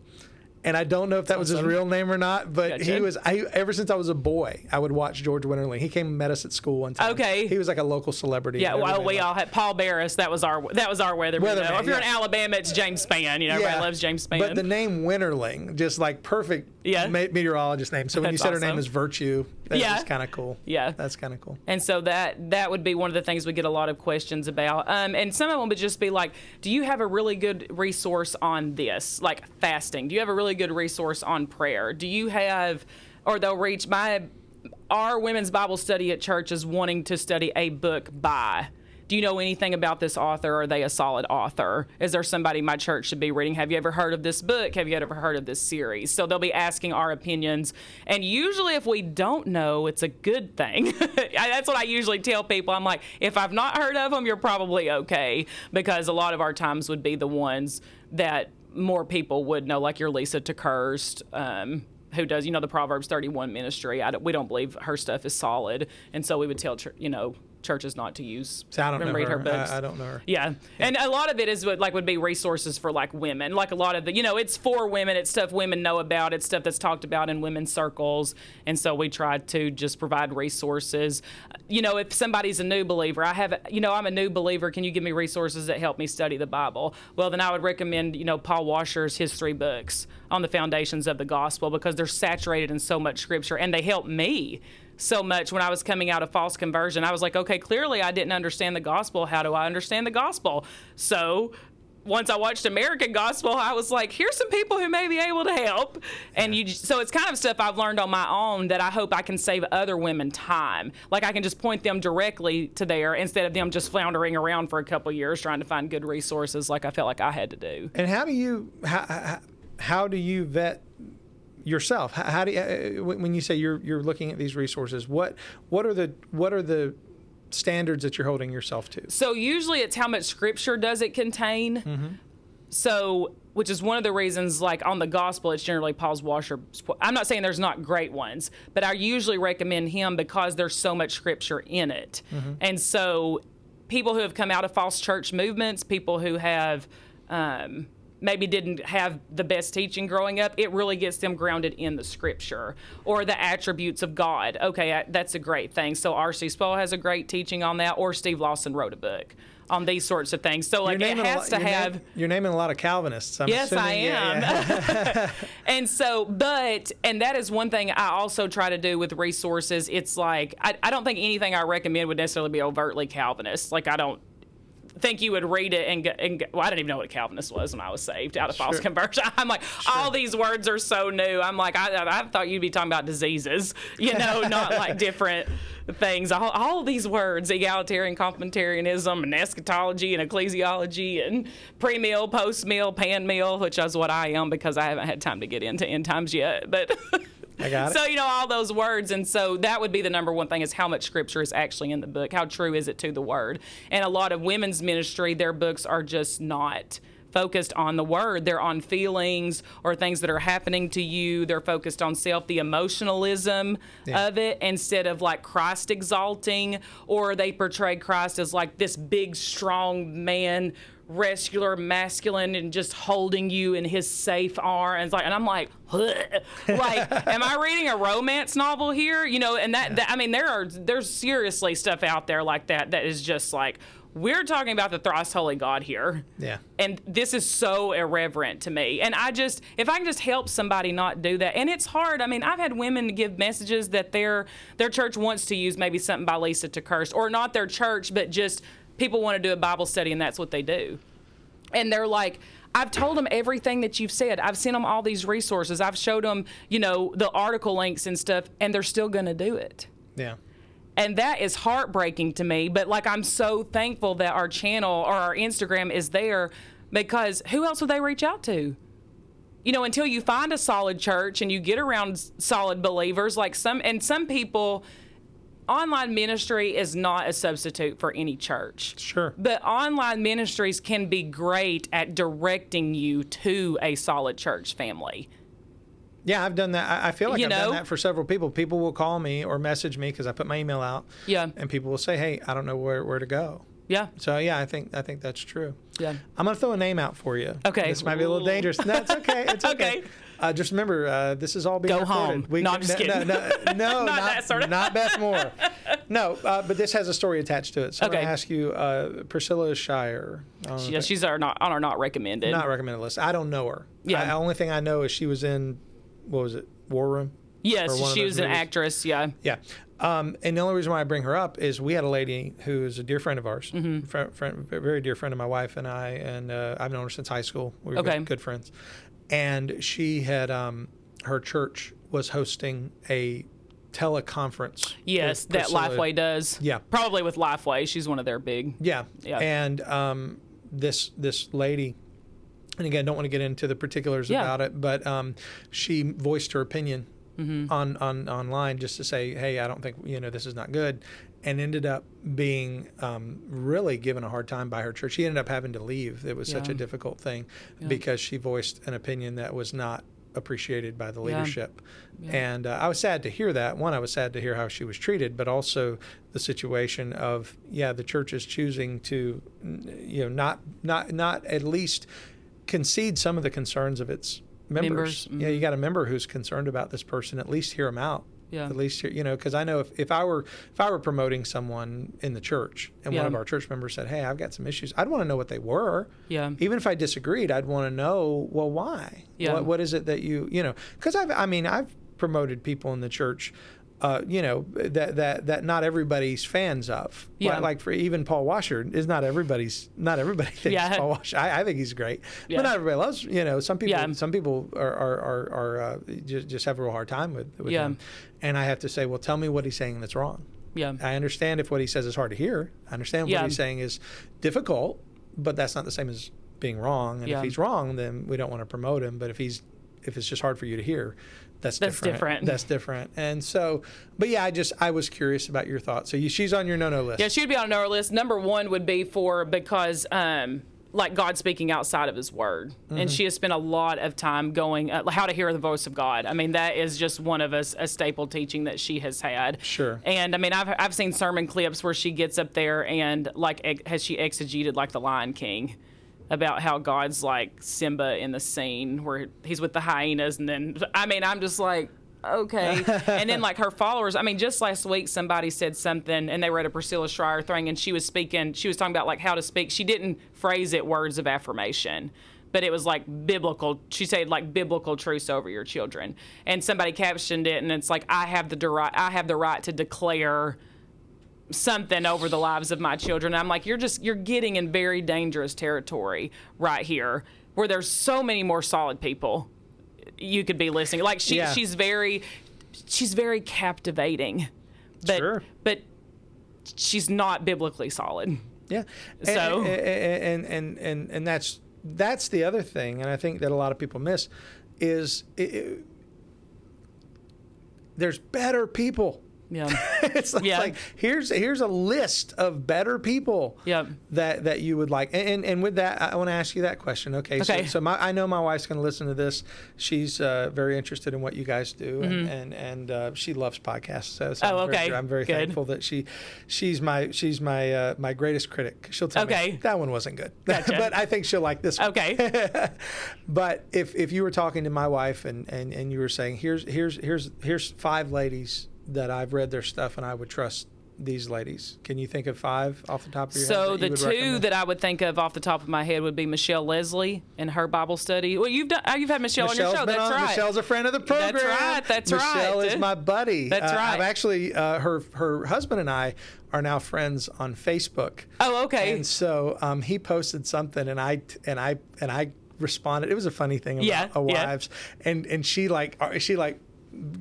And I don't know if that was his real name or not, but he was. I ever since I was a boy, I would watch George Winterling. He came and met us at school one time. Okay. he was like a local celebrity. Yeah, and well, we all had Paul Barris. That was our that was our weatherman. Weatherman. If you're in yeah. Alabama, it's James Spann. You know, everybody loves James Spann. But the name Winterling, just like perfect Yeah. me- meteorologist name. So when you That's said her name awesome. is Virtue, that's Yeah. kind of cool. Yeah. That's kind of cool. And so that that would be one of the things we get a lot of questions about. Um, and some of them would just be like, "Do you have a really good resource on this, like fasting? Do you have a really good resource on prayer? Do you have?" Or they'll reach my our women's Bible study at church is wanting to study a book by. Do you know anything about this author? Are they a solid author? Is there somebody my church should be reading? Have you ever heard of this book? Have you ever heard of this series? So they'll be asking our opinions. And usually, if we don't know, it's a good thing. That's what I usually tell people. I'm like, if I've not heard of them, you're probably okay. Because a lot of our times would be the ones that more people would know, like your Lisa TerKeurst. Um, who does you know the Proverbs 31 ministry? I we don't believe her stuff is solid, and so we would tell you know churches not to use So I don't and know read her. her books. I, I don't know her. Yeah. and a lot of it is what like would be resources for like women. Like a lot of the, you know, it's for women. It's stuff women know about. It's stuff that's talked about in women's circles, and so we try to just provide resources. You know, if somebody's a new believer, I have, you know, I'm a new believer. Can you give me resources that help me study the Bible? Well, then I would recommend, you know, Paul Washer's history books on the foundations of the gospel because they're saturated in so much scripture, and they help me so much when I was coming out of false conversion. I was like, okay, clearly I didn't understand the gospel. How do I understand the gospel? So once I watched American Gospel, I was like, here's some people who may be able to help. And you, so it's kind of stuff I've learned on my own that I hope I can save other women time. Like I can just point them directly to there instead of them just floundering around for a couple years trying to find good resources, like I felt like I had to do. And how do you how, how, how do you vet yourself? How, how do you, uh, when when you say you're you're looking at these resources? What what are the what are the standards that you're holding yourself to? So usually it's how much scripture does it contain. So, which is one of the reasons, like on the gospel, it's generally Paul's washer. I'm not saying there's not great ones, but I usually recommend him because there's so much scripture in it. And so, people who have come out of false church movements, people who have um, maybe didn't have the best teaching growing up, it really gets them grounded in the scripture or the attributes of God. Okay, I- that's a great thing. So R.C. Sproul has a great teaching on that, or Steve Lawson wrote a book on these sorts of things. So like it has lot- to you're have. you're naming a lot of Calvinists. I'm Yes, I assuming. Yeah, am. yeah. and so, but, and that is one thing I also try to do with resources. It's like, I, I don't think anything I recommend would necessarily be overtly Calvinist. Like, I don't think you would read it and, go, and go, well, I didn't even know what a Calvinist was when I was saved out of false conversion. I'm like, all these words are so new. I'm like, I, I thought you'd be talking about diseases, you know, not like different things. All, all these words, egalitarian complementarianism and eschatology and ecclesiology and pre-mil, post-mil, pan-mil, which is what I am because I haven't had time to get into end times yet. But I got it. so you know all those words, and so that would be the number one thing: is how much scripture is actually in the book. How true is it to the word? And a lot of women's ministry, their books are just not focused on the word. They're on feelings or things that are happening to you. They're focused on self, the emotionalism Yeah. of it, instead of like Christ exalting, or they portray Christ as like this big, strong man. Rescular, masculine, and just holding you in his safe arms. Like, and I'm like, like, am I reading a romance novel here? You know, and that, that I mean, there are there's seriously stuff out there like that that is just like we're talking about the thrice holy God here. Yeah. And this is so irreverent to me. And I just, if I can just help somebody not do that, and it's hard. I mean, I've had women give messages that their their church wants to use maybe something by Lisa TerKeurst, or not their church, but just people want to do a Bible study, and that's what they do. And they're like, I've told them everything that you've said. I've sent them all these resources. I've showed them, you know, the article links and stuff, and they're still going to do it Yeah. and that is heartbreaking to me but like i'm so thankful that our channel or our instagram is there because who else would they reach out to you know until you find a solid church and you get around solid believers like some and some people online ministry is not a substitute for any church Sure. but online ministries can be great at directing you to a solid church family Yeah, I've done that. I feel like You I've know? done that for several people. People will call me or message me because I put my email out. Yeah. And people will say, "Hey, I don't know where, where to go." yeah So yeah, I think I think that's true. yeah I'm gonna throw a name out for you. Okay. This might be a little dangerous. No, it's okay. It's okay. Okay. Uh, just remember, uh, this is all being Go recorded. home. No, I'm just no, kidding. No, no, no, not, that sort of- not Beth Moore. No, uh, but this has a story attached to it. So I'm going to ask you, uh, Priscilla Shirer. I Yeah, she's our not on our not recommended. not recommended list. I don't know her. Yeah. The only thing I know is she was in, what was it, War Room? yes, or one of she was an actress. Yeah. Yeah. Um, and the only reason why I bring her up is we had a lady who is a dear friend of ours, Mm-hmm. friend, friend, very dear friend of my wife and I, and uh, I've known her since high school. We were Okay. good, good friends. And she had, um, her church was hosting a teleconference. Yes, that. Lifeway does. Yeah. Probably with Lifeway. She's one of their big. Yeah. Yeah. And um, this this lady, and again, don't want to get into the particulars Yeah. about it, but um, she voiced her opinion Mm-hmm. on on online just to say, hey, I don't think you know this is not good, and ended up being um, really given a hard time by her church. She ended up having to leave. It was such a difficult thing Yeah. because she voiced an opinion that was not appreciated by the leadership. Yeah. And uh, I was sad to hear that. One, I was sad to hear how she was treated, but also the situation of yeah, the church is choosing to, you know, not not not at least concede some of the concerns of its members. Members, Yeah, you got a member who's concerned about this person. At least hear them out. Yeah. At least you know, because I know if, if I were if I were promoting someone in the church and one of our church members said, "Hey, I've got some issues," I'd want to know what they were Yeah. even if I disagreed, I'd want to know, well, why? Yeah. What, what is it that you, you know, because I've, I mean, I've promoted people in the church, uh, you know, that, that, that not everybody's fans of. Yeah. Like, like for even Paul Washer is not everybody's, not everybody thinks Yeah. Paul Washer. I, I think he's great, Yeah. but not everybody loves, you know, some people, Yeah. some people are, are, are, are uh, just, just have a real hard time with, with Yeah. him. And I have to say, well, tell me what he's saying that's wrong. Yeah. I understand if what he says is hard to hear. I understand what he's saying is difficult, but that's not the same as being wrong. And if he's wrong, then we don't want to promote him. But if he's if it's just hard for you to hear, that's That's different. different. That's different. And so, but yeah, I just I was curious about your thoughts. So you, she's on your no no list. Yeah, she would be on our list. Number one would be for because um, like God speaking outside of His Word, Mm-hmm. and she has spent a lot of time going uh, how to hear the voice of God. I mean, that is just one of us a staple teaching that she has had. Sure. And I mean, I've I've seen sermon clips where she gets up there and like ex- has she exegeted like the Lion King. About how God's like Simba in the scene where he's with the hyenas, and then I mean, I'm just like, okay. and then like her followers, I mean, just last week somebody said something and they were at a Priscilla Shirer thing and she was speaking, she was talking about like how to speak. She didn't phrase it words of affirmation. But it was like biblical. She said like biblical truths over your children, and somebody captioned it, and it's like I have the right, I have the right to declare something over the lives of my children. I'm like, you're just you're getting in very dangerous territory right here, where there's so many more solid people you could be listening. Like she Yeah. she's very she's very captivating, but Sure. but she's not biblically solid. Yeah. So- and, and and and and that's that's the other thing, and I think that a lot of people miss is it, it- there's better people. Yeah. it's like, Yeah. like, here's here's a list of better people Yep. that that you would like and and, and with that I want to ask you that question okay, Okay. so, so my, I know my wife's going to listen to this she's uh, very interested in what you guys do and and, and uh, she loves podcasts so, so Mm-hmm. Oh, I'm very, okay. I'm very Good. thankful that she she's my she's my uh, my greatest critic she'll tell Okay. me that one wasn't good Gotcha. but I think she'll like this one Okay. but if if you were talking to my wife and, and, and you were saying here's here's here's here's five ladies that I've read their stuff and I would trust these ladies. Can you think of five off the top of your head? So the two recommend? that I would think of off the top of my head would be Michelle Lesley and her Bible study. Well, you've done uh, you've had Michelle on your Michelle's show. That's on. right. Michelle's a friend of the program. That's right, that's Michelle right. Michelle is my buddy. That's Uh, right. I've actually uh, her her husband and I are now friends on Facebook. oh, okay. And so um, he posted something, and I and I and I responded. It was a funny thing about Yeah, a yeah. wives, and and she like uh, she like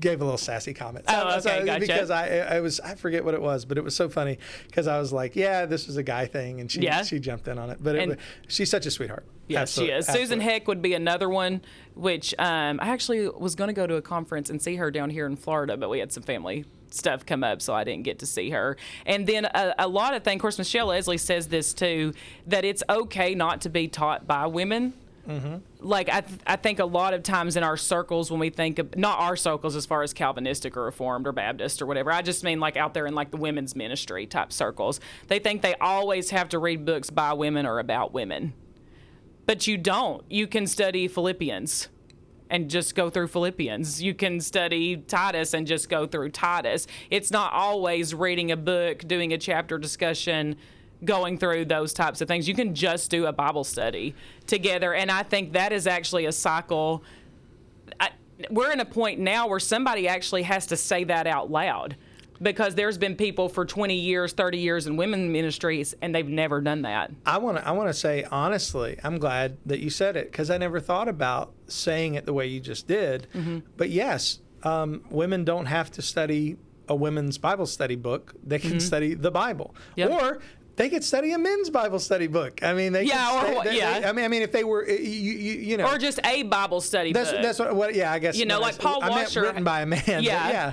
gave a little sassy comment. Oh, okay, gotcha. Because I I was I forget what it was, but it was so funny because I was like, yeah, this was a guy thing, and she Yeah. she jumped in on it. But it, was- she's such a sweetheart. Yes, she is. Susan. Heck would be another one, which um, I actually was going to go to a conference and see her down here in Florida, but we had some family stuff come up, so I didn't get to see her. And then a, a lot of things, of course, Michelle Lesley says this too, that it's okay not to be taught by women. Mm-hmm. Like I, th- I think a lot of times in our circles when we think of not our circles as far as Calvinistic or Reformed or Baptist or whatever, I just mean like out there in like the women's ministry type circles, they think they always have to read books by women or about women but you don't. You can study Philippians and just go through Philippians. You can study Titus and just go through Titus. It's not always reading a book, doing a chapter discussion, going through those types of things. You can just do a Bible study together. And I think that is actually a cycle. I, we're in a point now where somebody actually has to say that out loud because there's been people for 20 years, 30 years in women ministries, and they've never done that. I want to I want to say honestly, I'm glad that you said it because I never thought about saying it the way you just did. Mm-hmm. But yes, um, women don't have to study a women's Bible study book; they can mm-hmm. study the Bible, yep. or they could study a men's Bible study book. I mean, they yeah, or they, yeah. They, I mean, I mean, if they were, you, you, you, know, or just a Bible study that's, book. That's what, what. Yeah, I guess. You know, like Paul I Washer, written by a man. Yeah, yeah,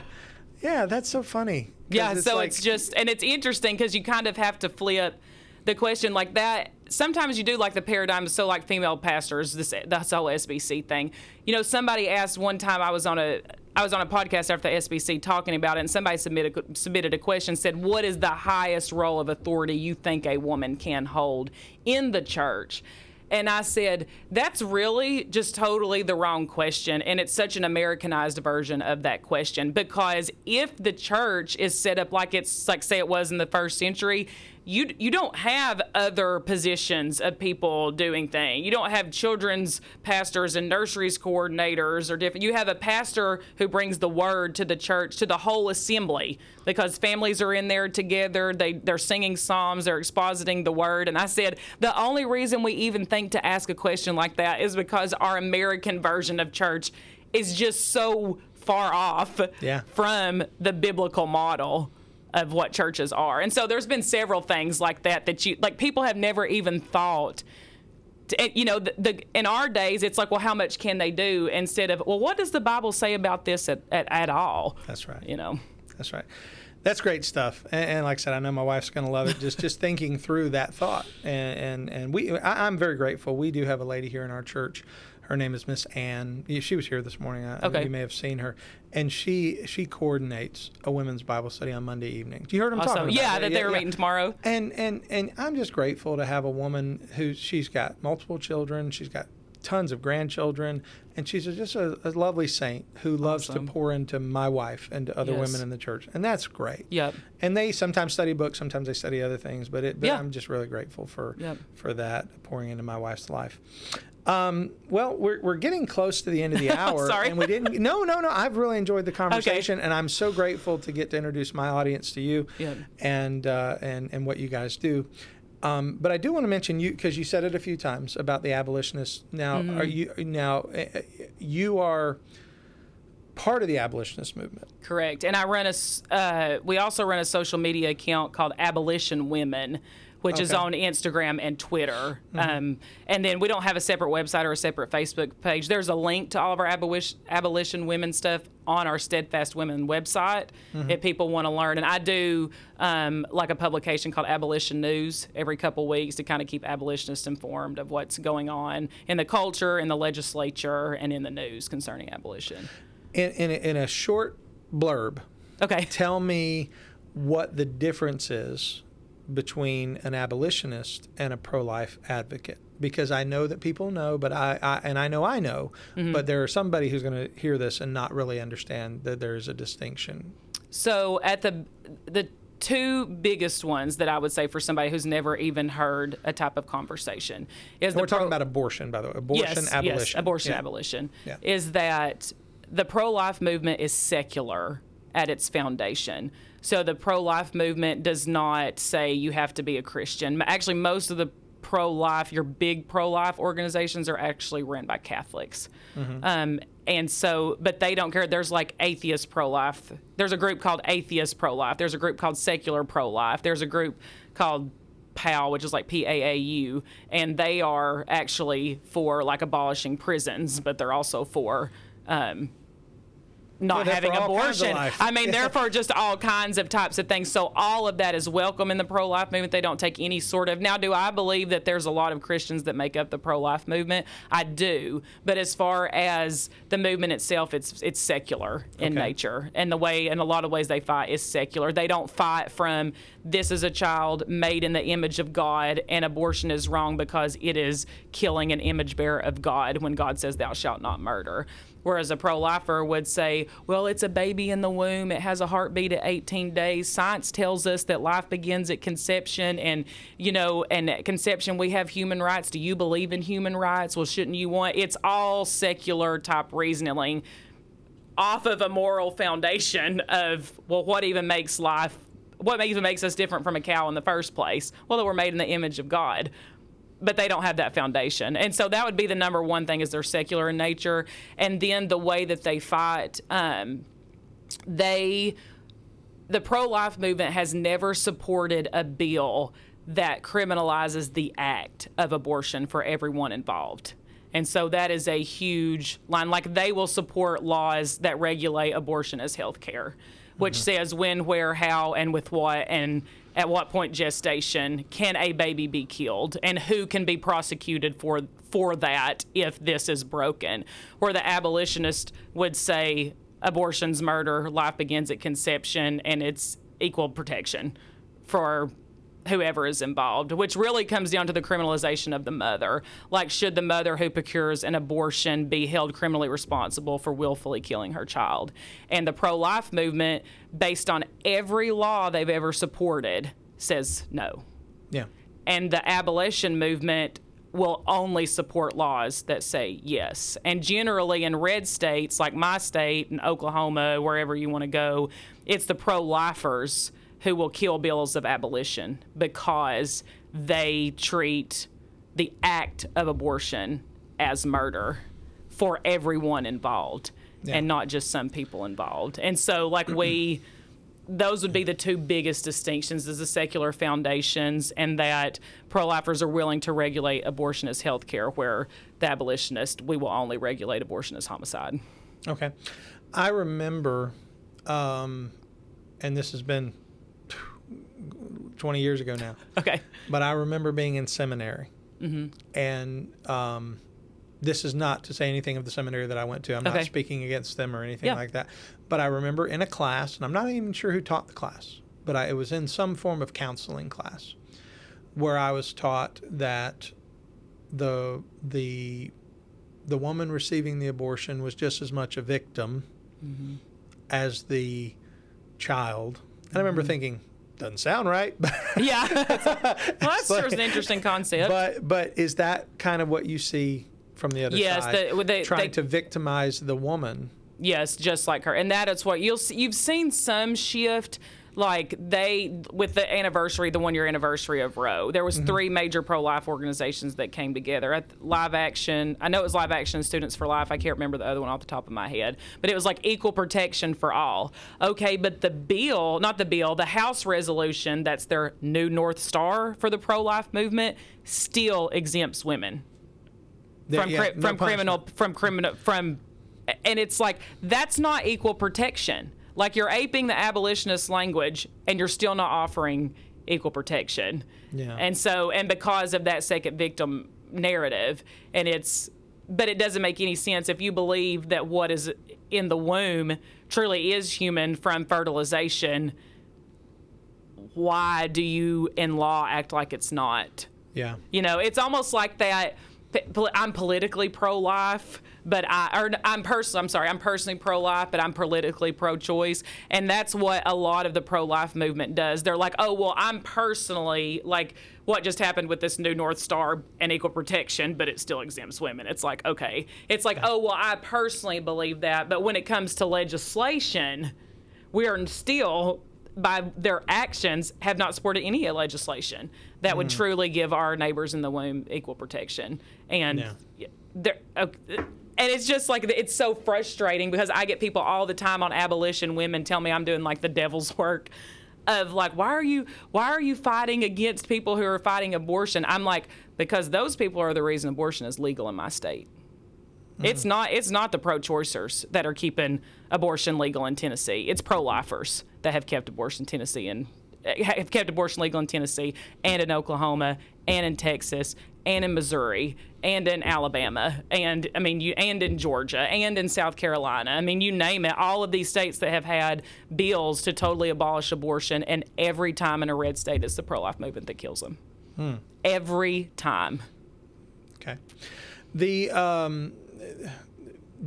yeah. That's so funny. Yeah, it's so like, it's just, and it's interesting because you kind of have to flip the question like that. Sometimes you do like the paradigm, so like female pastors, this that's whole SBC thing. You know, somebody asked one time I was on a I was on a podcast after the SBC talking about it, and somebody submitted submitted a question said, "What is the highest role of authority you think a woman can hold in the church?" And I said, that's really just totally the wrong question. And it's such an Americanized version of that question because if the church is set up like it's like, say, it was in the first century, you you don't have other positions of people doing things. You don't have children's pastors and nurseries coordinators or different. You have a pastor who brings the word to the church to the whole assembly because families are in there together. They they're singing psalms. They're expositing the word. And I said the only reason we even think to ask a question like that is because our American version of church is just so far off yeah. from the biblical model of what churches are. And so there's been several things like that that you like people have never even thought to, you know the, the, in our days it's like well how much can they do instead of well what does the bible say about this at, at, at all? That's right. You know? That's right. That's great stuff. And, and like i said i know my wife's going to love it just just thinking through that thought. And and, and we I, i'm very grateful. We do have a lady here in our church her name is Miss Ann. She was here this morning. I, okay. You may have seen her, and she she coordinates a women's Bible study on Monday evenings. You heard them awesome. talking about yeah, that, that they were yeah. meeting tomorrow. And and and I'm just grateful to have a woman who she's got multiple children. She's got tons of grandchildren, and she's just a, a lovely saint who loves awesome. to pour into my wife and to other yes. women in the church, and that's great. Yep. And they sometimes study books, sometimes they study other things, but, it, but yeah. I'm just really grateful for yep. for that pouring into my wife's life. Um, well, we're, we're getting close to the end of the hour. Sorry. And we didn't. No, no, no. I've really enjoyed the conversation, okay. and I'm so grateful to get to introduce my audience to you yeah. and, uh, and, and what you guys do. Um, but I do want to mention you because you said it a few times about the abolitionists. Now, mm-hmm. are you now uh, you are part of the abolitionist movement? Correct. And I run a. Uh, we also run a social media account called Abolition Women which okay. is on Instagram and Twitter. Mm-hmm. Um, and then we don't have a separate website or a separate Facebook page. There's a link to all of our abolition, abolition women stuff on our Steadfast Women website mm-hmm. if people want to learn. And I do um, like a publication called Abolition News every couple weeks to kind of keep abolitionists informed of what's going on in the culture, in the legislature, and in the news concerning abolition. In, in, a, in a short blurb, okay, tell me what the difference is between an abolitionist and a pro-life advocate because I know that people know, but I, I and I know I know, mm-hmm. but there is somebody who's going to hear this and not really understand that there is a distinction. So at the the two biggest ones that I would say for somebody who's never even heard a type of conversation is we're talking about abortion, by the way, abortion, yes, abolition, yes, abortion, yeah. abolition, yeah. is that the pro-life movement is secular at its foundation. So the pro life movement does not say you have to be a Christian. Actually, most of the pro life, your big pro life organizations are actually run by Catholics. Mm-hmm. Um, and so, but they don't care. There's like atheist pro life. There's a group called atheist pro life. There's a group called secular pro life. There's a group called PAL, which is like P A A U, and they are actually for like abolishing prisons, but they're also for um, not having abortion. I mean, therefore, just all kinds of types of things. So all of that is welcome in the pro-life movement. They don't take any sort of. Now, do I believe that there's a lot of Christians that make up the pro-life movement? I do. But as far as the movement itself, it's it's secular in okay. nature, and the way, in a lot of ways, they fight is secular. They don't fight from this is a child made in the image of God, and abortion is wrong because it is killing an image bearer of God when God says, "Thou shalt not murder." Whereas a pro lifer would say, well, it's a baby in the womb. It has a heartbeat at 18 days. Science tells us that life begins at conception. And, you know, and at conception, we have human rights. Do you believe in human rights? Well, shouldn't you want? It's all secular type reasoning off of a moral foundation of, well, what even makes life, what even makes us different from a cow in the first place? Well, that we're made in the image of God but they don't have that foundation. And so that would be the number one thing is they're secular in nature. And then the way that they fight, um, they, the pro life movement has never supported a bill that criminalizes the act of abortion for everyone involved. And so that is a huge line. Like they will support laws that regulate abortion as health care, which mm-hmm. says when, where, how, and with what, and at what point gestation can a baby be killed and who can be prosecuted for for that if this is broken? Where the abolitionist would say abortion's murder life begins at conception and it's equal protection for whoever is involved, which really comes down to the criminalization of the mother. Like, should the mother who procures an abortion be held criminally responsible for willfully killing her child? And the pro life movement, based on every law they've ever supported, says no. Yeah. And the abolition movement will only support laws that say yes. And generally, in red states like my state and Oklahoma, wherever you want to go, it's the pro lifers who will kill bills of abolition because they treat the act of abortion as murder for everyone involved yeah. and not just some people involved. And so, like, we. those would be the two biggest distinctions as the secular foundations and that pro-lifers are willing to regulate abortion as health care where the abolitionist we will only regulate abortion as homicide okay i remember um, and this has been 20 years ago now. Okay. But I remember being in seminary. Mm-hmm. And um, this is not to say anything of the seminary that I went to. I'm okay. not speaking against them or anything yeah. like that. But I remember in a class, and I'm not even sure who taught the class, but I, it was in some form of counseling class where I was taught that the the the woman receiving the abortion was just as much a victim mm-hmm. as the child. And I remember mm-hmm. thinking, doesn't sound right. yeah, well, that's but, an interesting concept. But but is that kind of what you see from the other yes, side? Yes, they, trying they, to victimize the woman. Yes, just like her, and that is what you'll see, you've seen some shift like they with the anniversary the one year anniversary of roe there was mm-hmm. three major pro-life organizations that came together. At live action i know it was live action students for life. I can't remember the other one off the top of my head but it was like equal protection for all. Okay but the bill not the bill the house resolution that's their new north star for the pro-life movement still exempts women from, yeah, no from criminal from criminal from and it's like that's not equal protection like you're aping the abolitionist language and you're still not offering equal protection. Yeah. And so, and because of that second victim narrative, and it's, but it doesn't make any sense if you believe that what is in the womb truly is human from fertilization. Why do you in law act like it's not? Yeah. You know, it's almost like that. I'm politically pro life but I or I'm personally I'm sorry I'm personally pro-life, but I'm politically pro-choice, and that's what a lot of the pro-life movement does. They're like, oh well, I'm personally like what just happened with this new North Star and equal protection, but it still exempts women. It's like okay, it's like oh well, I personally believe that, but when it comes to legislation, we are still by their actions have not supported any legislation that would mm. truly give our neighbors in the womb equal protection and yeah. they're, uh, and it's just like it's so frustrating because I get people all the time on abolition women tell me I'm doing like the devil's work of like why are you why are you fighting against people who are fighting abortion? I'm like because those people are the reason abortion is legal in my state. Mm-hmm. it's not it's not the pro-choicers that are keeping abortion legal in tennessee. It's pro-lifers that have kept abortion tennessee and have kept abortion legal in tennessee and in oklahoma and in texas and in Missouri and in Alabama and I mean you and in Georgia and in South Carolina. I mean you name it, all of these states that have had bills to totally abolish abortion and every time in a red state it's the pro-life movement that kills them. Hmm. Every time. Okay. The um,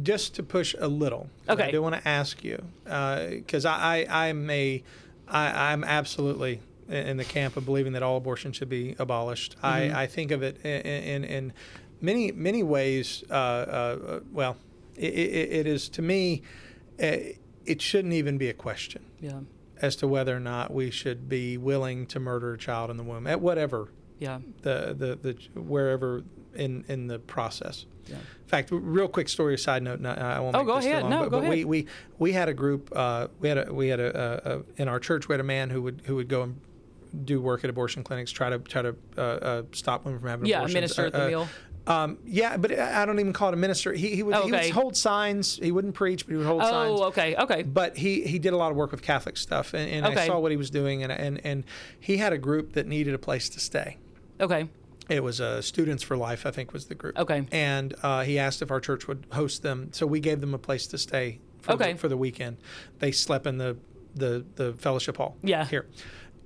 just to push a little. I Okay. do want to ask you because I, I I'm a I, I'm absolutely in the camp of believing that all abortion should be abolished. Mm-hmm. I, I think of it in, in, in many many ways. Uh, uh, well, it, it, it is to me. Uh, it shouldn't even be a question Yeah. as to whether or not we should be willing to murder a child in the womb at whatever Yeah. the the, the wherever in in the process. Yeah. In fact, real quick story. Side note. no, I won't. Oh, make go ahead. long, No, but, go but We, ahead. we we had a group. Uh, we had a we had a, a, a in our church. We had a man who would who would go and do work at abortion clinics, try to try to uh, uh, stop women from having Yeah. abortions. Minister at the Uh, uh, mill. Um, yeah, but I don't even call it a minister. He, he would he would hold signs. He wouldn't preach, but he would hold signs Oh, okay. Okay. but he he did a lot of work with Catholic stuff, and, and I saw what he was doing, and, and and he had a group that needed a place to stay. Okay. It was uh, Students for Life, I think, was the group. Okay. And uh, he asked if our church would host them, so we gave them a place to stay for, Okay. the, for the weekend. They slept in the the, the fellowship hall Yeah. here,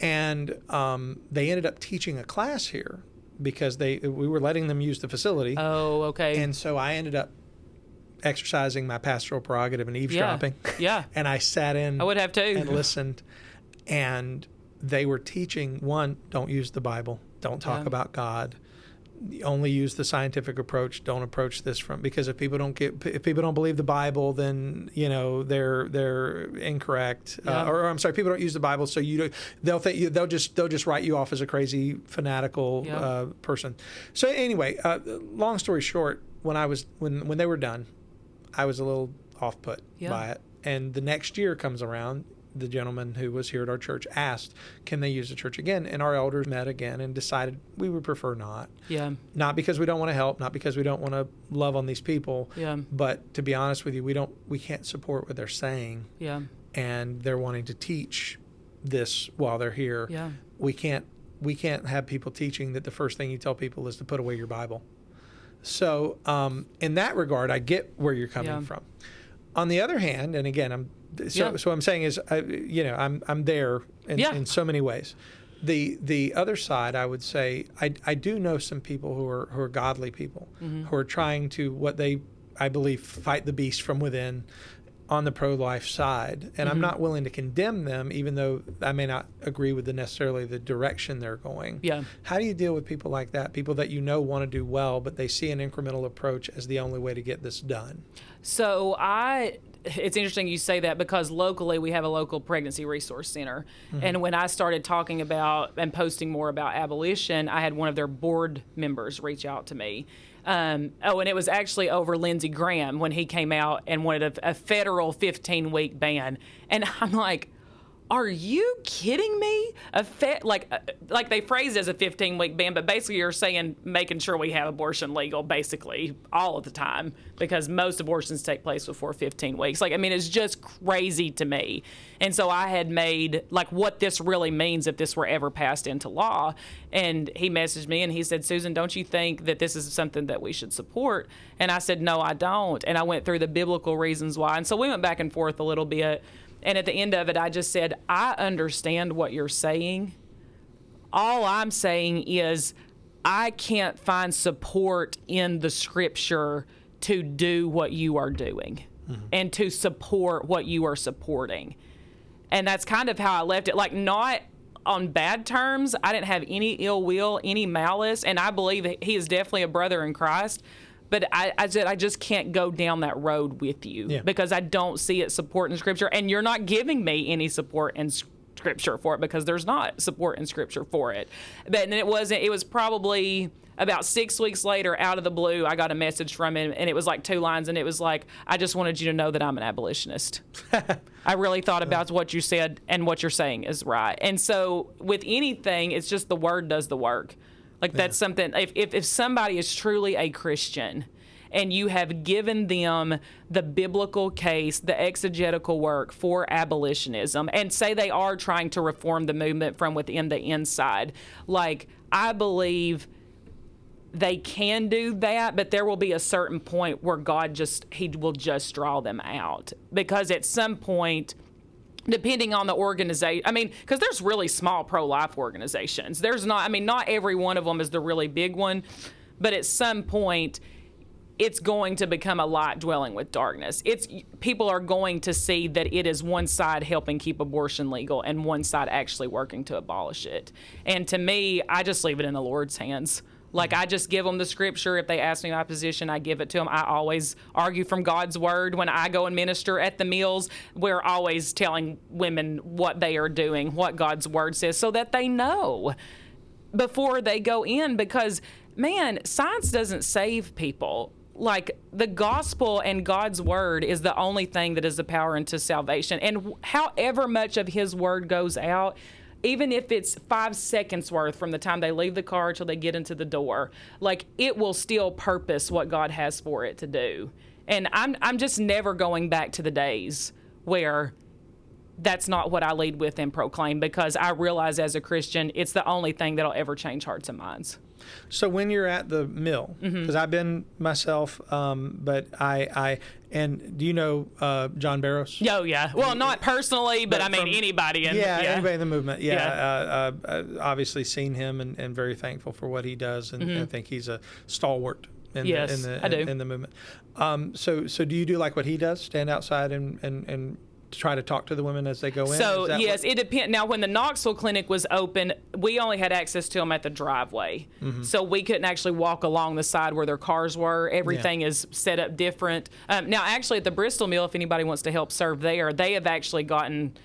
and um, they ended up teaching a class here because they we were letting them use the facility. Oh, okay. And so I ended up exercising my pastoral prerogative and eavesdropping. Yeah. and I sat in I would have too. and listened. And they were teaching one, don't use the Bible, don't talk Yeah. about God. Only use the scientific approach. Don't approach this from because if people don't get if people don't believe the Bible, then you know they're they're incorrect. Yeah. Uh, or, or I'm sorry, people don't use the Bible, so you don't- they'll think you, they'll just they'll just write you off as a crazy fanatical Yeah. uh, person. So anyway, uh, long story short, when I was when when they were done, I was a little off put by it. And the next year comes around, the gentleman who was here at our church asked, "Can they use the church again?" And our elders met again and decided we would prefer not. yeah. Not because we don't want to help, not because we don't want to love on these people, Yeah. but to be honest with you, we don't we can't support what they're saying Yeah. and they're wanting to teach this while they're here. Yeah. We can't we can't have people teaching that the first thing you tell people is to put away your Bible. So um, in that regard, I get where you're coming Yeah. from. On the other hand, and again, I'm so, Yeah. so what I'm saying is, I, you know, I'm I'm there in, Yeah. in so many ways. The the other side, I would say, I, I do know some people who are who are godly people Mm-hmm. who are trying to what they I believe fight the beast from within on the pro life side, and Mm-hmm. I'm not willing to condemn them, even though I may not agree with the necessarily the direction they're going. Yeah. How do you deal with people like that? People that you know want to do well, but they see an incremental approach as the only way to get this done. So I it's interesting you say that because locally we have a local pregnancy resource center. And when I started talking about and posting more about abolition, I had one of their board members reach out to me. Um, oh, and it was actually over Lindsey Graham when he came out and wanted a, a federal 15 week ban. And I'm like, are you kidding me? A fe- like uh, like they phrase it as a 15 week ban, but basically you're saying making sure we have abortion legal basically all of the time because most abortions take place before 15 weeks. Like I mean it's just crazy to me. And so I had made like what this really means if this were ever passed into law. And he messaged me and he said, "Susan, don't you think that this is something that we should support?" And I said, "No, I don't." And I went through the biblical reasons why. And so we went back and forth a little bit. And at the end of it, I just said, I understand what you're saying. All I'm saying is, I can't find support in the scripture to do what you are doing mm-hmm. and to support what you are supporting. And that's kind of how I left it. Like, not on bad terms. I didn't have any ill will, any malice. And I believe he is definitely a brother in Christ. But I, I said, I just can't go down that road with you Yeah. because I don't see it support in scripture. And you're not giving me any support in scripture for it because there's not support in scripture for it. But then it wasn't, it was probably about six weeks later, out of the blue, I got a message from him and it was like two lines and it was like, I just wanted you to know that I'm an abolitionist. I really thought about what you said and what you're saying is right. And so with anything, it's just the word does the work. Like that's something if, if if somebody is truly a Christian and you have given them the biblical case, the exegetical work for abolitionism, and say they are trying to reform the movement from within the inside, like I believe they can do that, but there will be a certain point where God just He will just draw them out. Because at some point depending on the organization i mean because there's really small pro-life organizations there's not i mean not every one of them is the really big one but at some point it's going to become a light dwelling with darkness. It's people are going to see that it is one side helping keep abortion legal and one side actually working to abolish it. And to me, I just leave it in the Lord's hands. Like I just give them the scripture. If they ask me my position, I give it to them. I always argue from God's word when I go and minister at the mills. We're always telling women what they are doing, what God's word says, so that they know before they go in. Because man, science doesn't save people like the gospel and God's word is the only thing that is the power into salvation. And however much of his word goes out, even if it's five seconds worth from the time they leave the car till they get into the door, like it will still purpose what God has for it to do. And I'm I'm just never going back to the days where that's not what I lead with and proclaim because I realize as a Christian, it's the only thing that'll ever change hearts and minds. So when you're at the mill, because mm-hmm. I've been myself, um, but I, I, and do you know uh, John Barrows? Oh yeah. Well, not personally, but, but I mean from, anybody. In, yeah, yeah, anybody in the movement. Yeah, yeah. Uh, uh, obviously seen him and, and, very thankful for what he does, and mm-hmm. I think he's a stalwart in yes, the, in the, I do. In, in the movement. Um, so, so do you do like what he does? Stand outside and, and, and try to talk to the women as they go in? So yes, what? it depends. Now, when the Knoxville clinic was open, we only had access to them at the driveway, mm-hmm. so we couldn't actually walk along the side where their cars were. Everything yeah. is set up different. Um, now, actually, at the Bristol Mill, if anybody wants to help serve there, they have actually gotten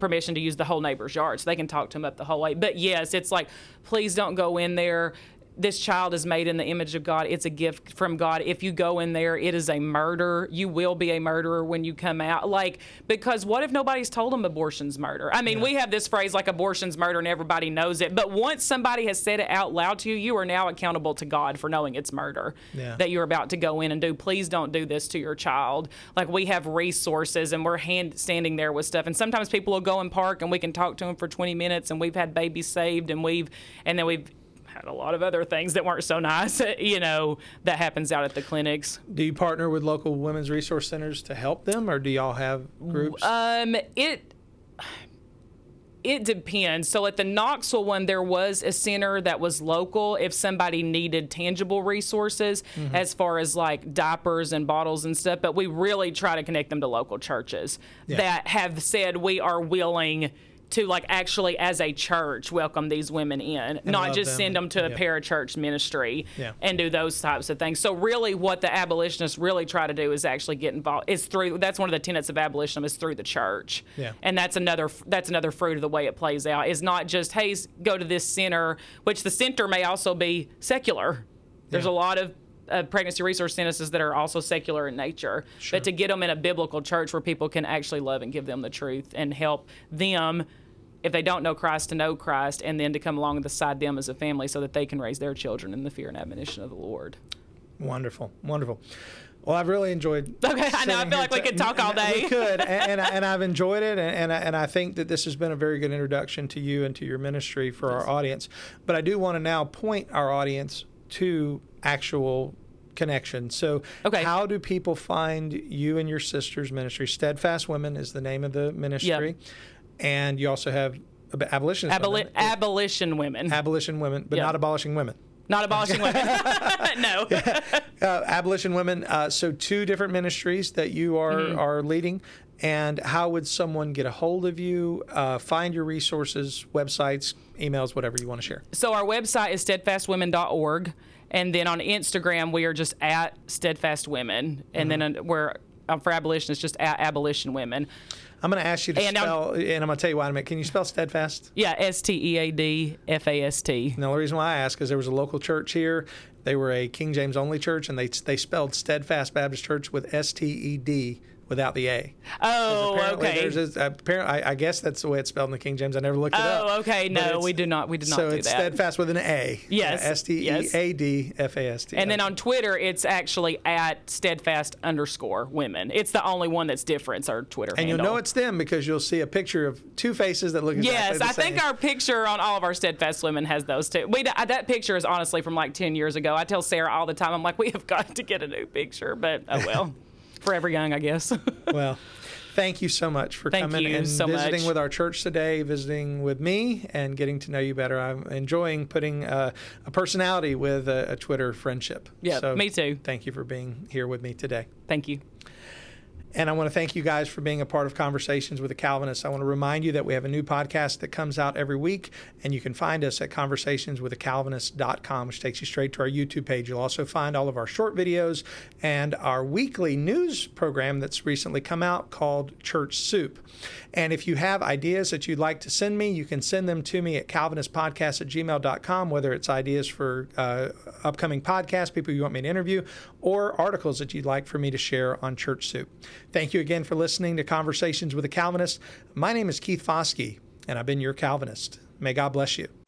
permission to use the whole neighbor's yard, so they can talk to them up the whole way. But yes, it's like, please don't go in there this child is made in the image of God. It's a gift from God. If you go in there, it is a murder. You will be a murderer when you come out. Like, because what if nobody's told them abortion's murder? I mean, yeah. we have this phrase like abortion's murder and everybody knows it. But once somebody has said it out loud to you, you are now accountable to God for knowing it's murder yeah. that you're about to go in and do. Please don't do this to your child. Like, we have resources and we're hand standing there with stuff. And sometimes people will go and park and we can talk to them for 20 minutes and we've had babies saved and we've, and then we've, had a lot of other things that weren't so nice, you know, that happens out at the clinics. Do you partner with local women's resource centers to help them, or do y'all have groups? Um, it it depends. So at the Knoxville one, there was a center that was local if somebody needed tangible resources mm-hmm. as far as like diapers and bottles and stuff. But we really try to connect them to local churches yeah. that have said we are willing to like actually as a church welcome these women in, and not just them. send them to a parachurch ministry yeah. and do those types of things. So really, what the abolitionists really try to do is actually get involved. Is through that's one of the tenets of abolitionism is through the church, yeah. and that's another that's another fruit of the way it plays out. Is not just hey go to this center, which the center may also be secular. There's yeah. a lot of uh, pregnancy resource centers that are also secular in nature, sure. but to get them in a biblical church where people can actually love and give them the truth and help them if they don't know Christ to know Christ, and then to come along beside them as a family so that they can raise their children in the fear and admonition of the Lord. Wonderful, wonderful. Well, I've really enjoyed. Okay, I know. I feel like we could talk all day. We could, and, and, I, and I've enjoyed it, and, and I, and I think that this has been a very good introduction to you and to your ministry for our audience. But I do want to now point our audience to actual connection. So, okay. how do people find you and your sister's ministry? Steadfast Women is the name of the ministry. Yep and you also have abolitionist Aboli- women. Abolition women. Abolition women, but yep. not abolishing women. Not abolishing women. no. uh, abolition women. Uh, so two different ministries that you are mm-hmm. are leading. And how would someone get a hold of you, uh, find your resources, websites, emails, whatever you want to share? So our website is steadfastwomen.org. And then on Instagram, we are just at steadfast women. And mm-hmm. then we're uh, for abolition, it's just at abolition women. I'm going to ask you to and spell, I'm, and I'm going to tell you why in a minute. Can you spell steadfast? Yeah, S T E A D F A S T. Now, the reason why I ask is there was a local church here. They were a King James only church, and they they spelled Steadfast Baptist Church with S T E D without the A. Oh, okay. There's a, apparently, I, I, guess that's the way it's spelled in the King James. I never looked it oh, up. Oh, okay. No, we do not. We did not so do it's that. steadfast with an A. Yes. S T E A D F A S T. And then on Twitter, it's actually at steadfast underscore women. It's the only one that's different. Our Twitter. And handle. you'll know it's them because you'll see a picture of two faces that look exactly yes, the same. Yes, I think our picture on all of our steadfast women has those two. We that picture is honestly from like ten years ago. I tell Sarah all the time. I'm like, we have got to get a new picture, but oh well. forever young, I guess. well, thank you so much for Thank coming you and so visiting much. with our church today, visiting with me, and getting to know you better. I'm enjoying putting uh, a personality with a, a Twitter friendship. Yeah, me too. Thank you for being here with me today. Thank you. And I want to thank you guys for being a part of Conversations with a Calvinist. I want to remind you that we have a new podcast that comes out every week, and you can find us at conversationswithacalvinist.com, which takes you straight to our YouTube page. You'll also find all of our short videos and our weekly news program that's recently come out called Church Soup. And if you have ideas that you'd like to send me, you can send them to me at calvinistpodcast at gmail.com, whether it's ideas for uh, upcoming podcasts, people you want me to interview, or articles that you'd like for me to share on Church Soup. Thank you again for listening to Conversations with a Calvinist. My name is Keith Foskey, and I've been your Calvinist. May God bless you.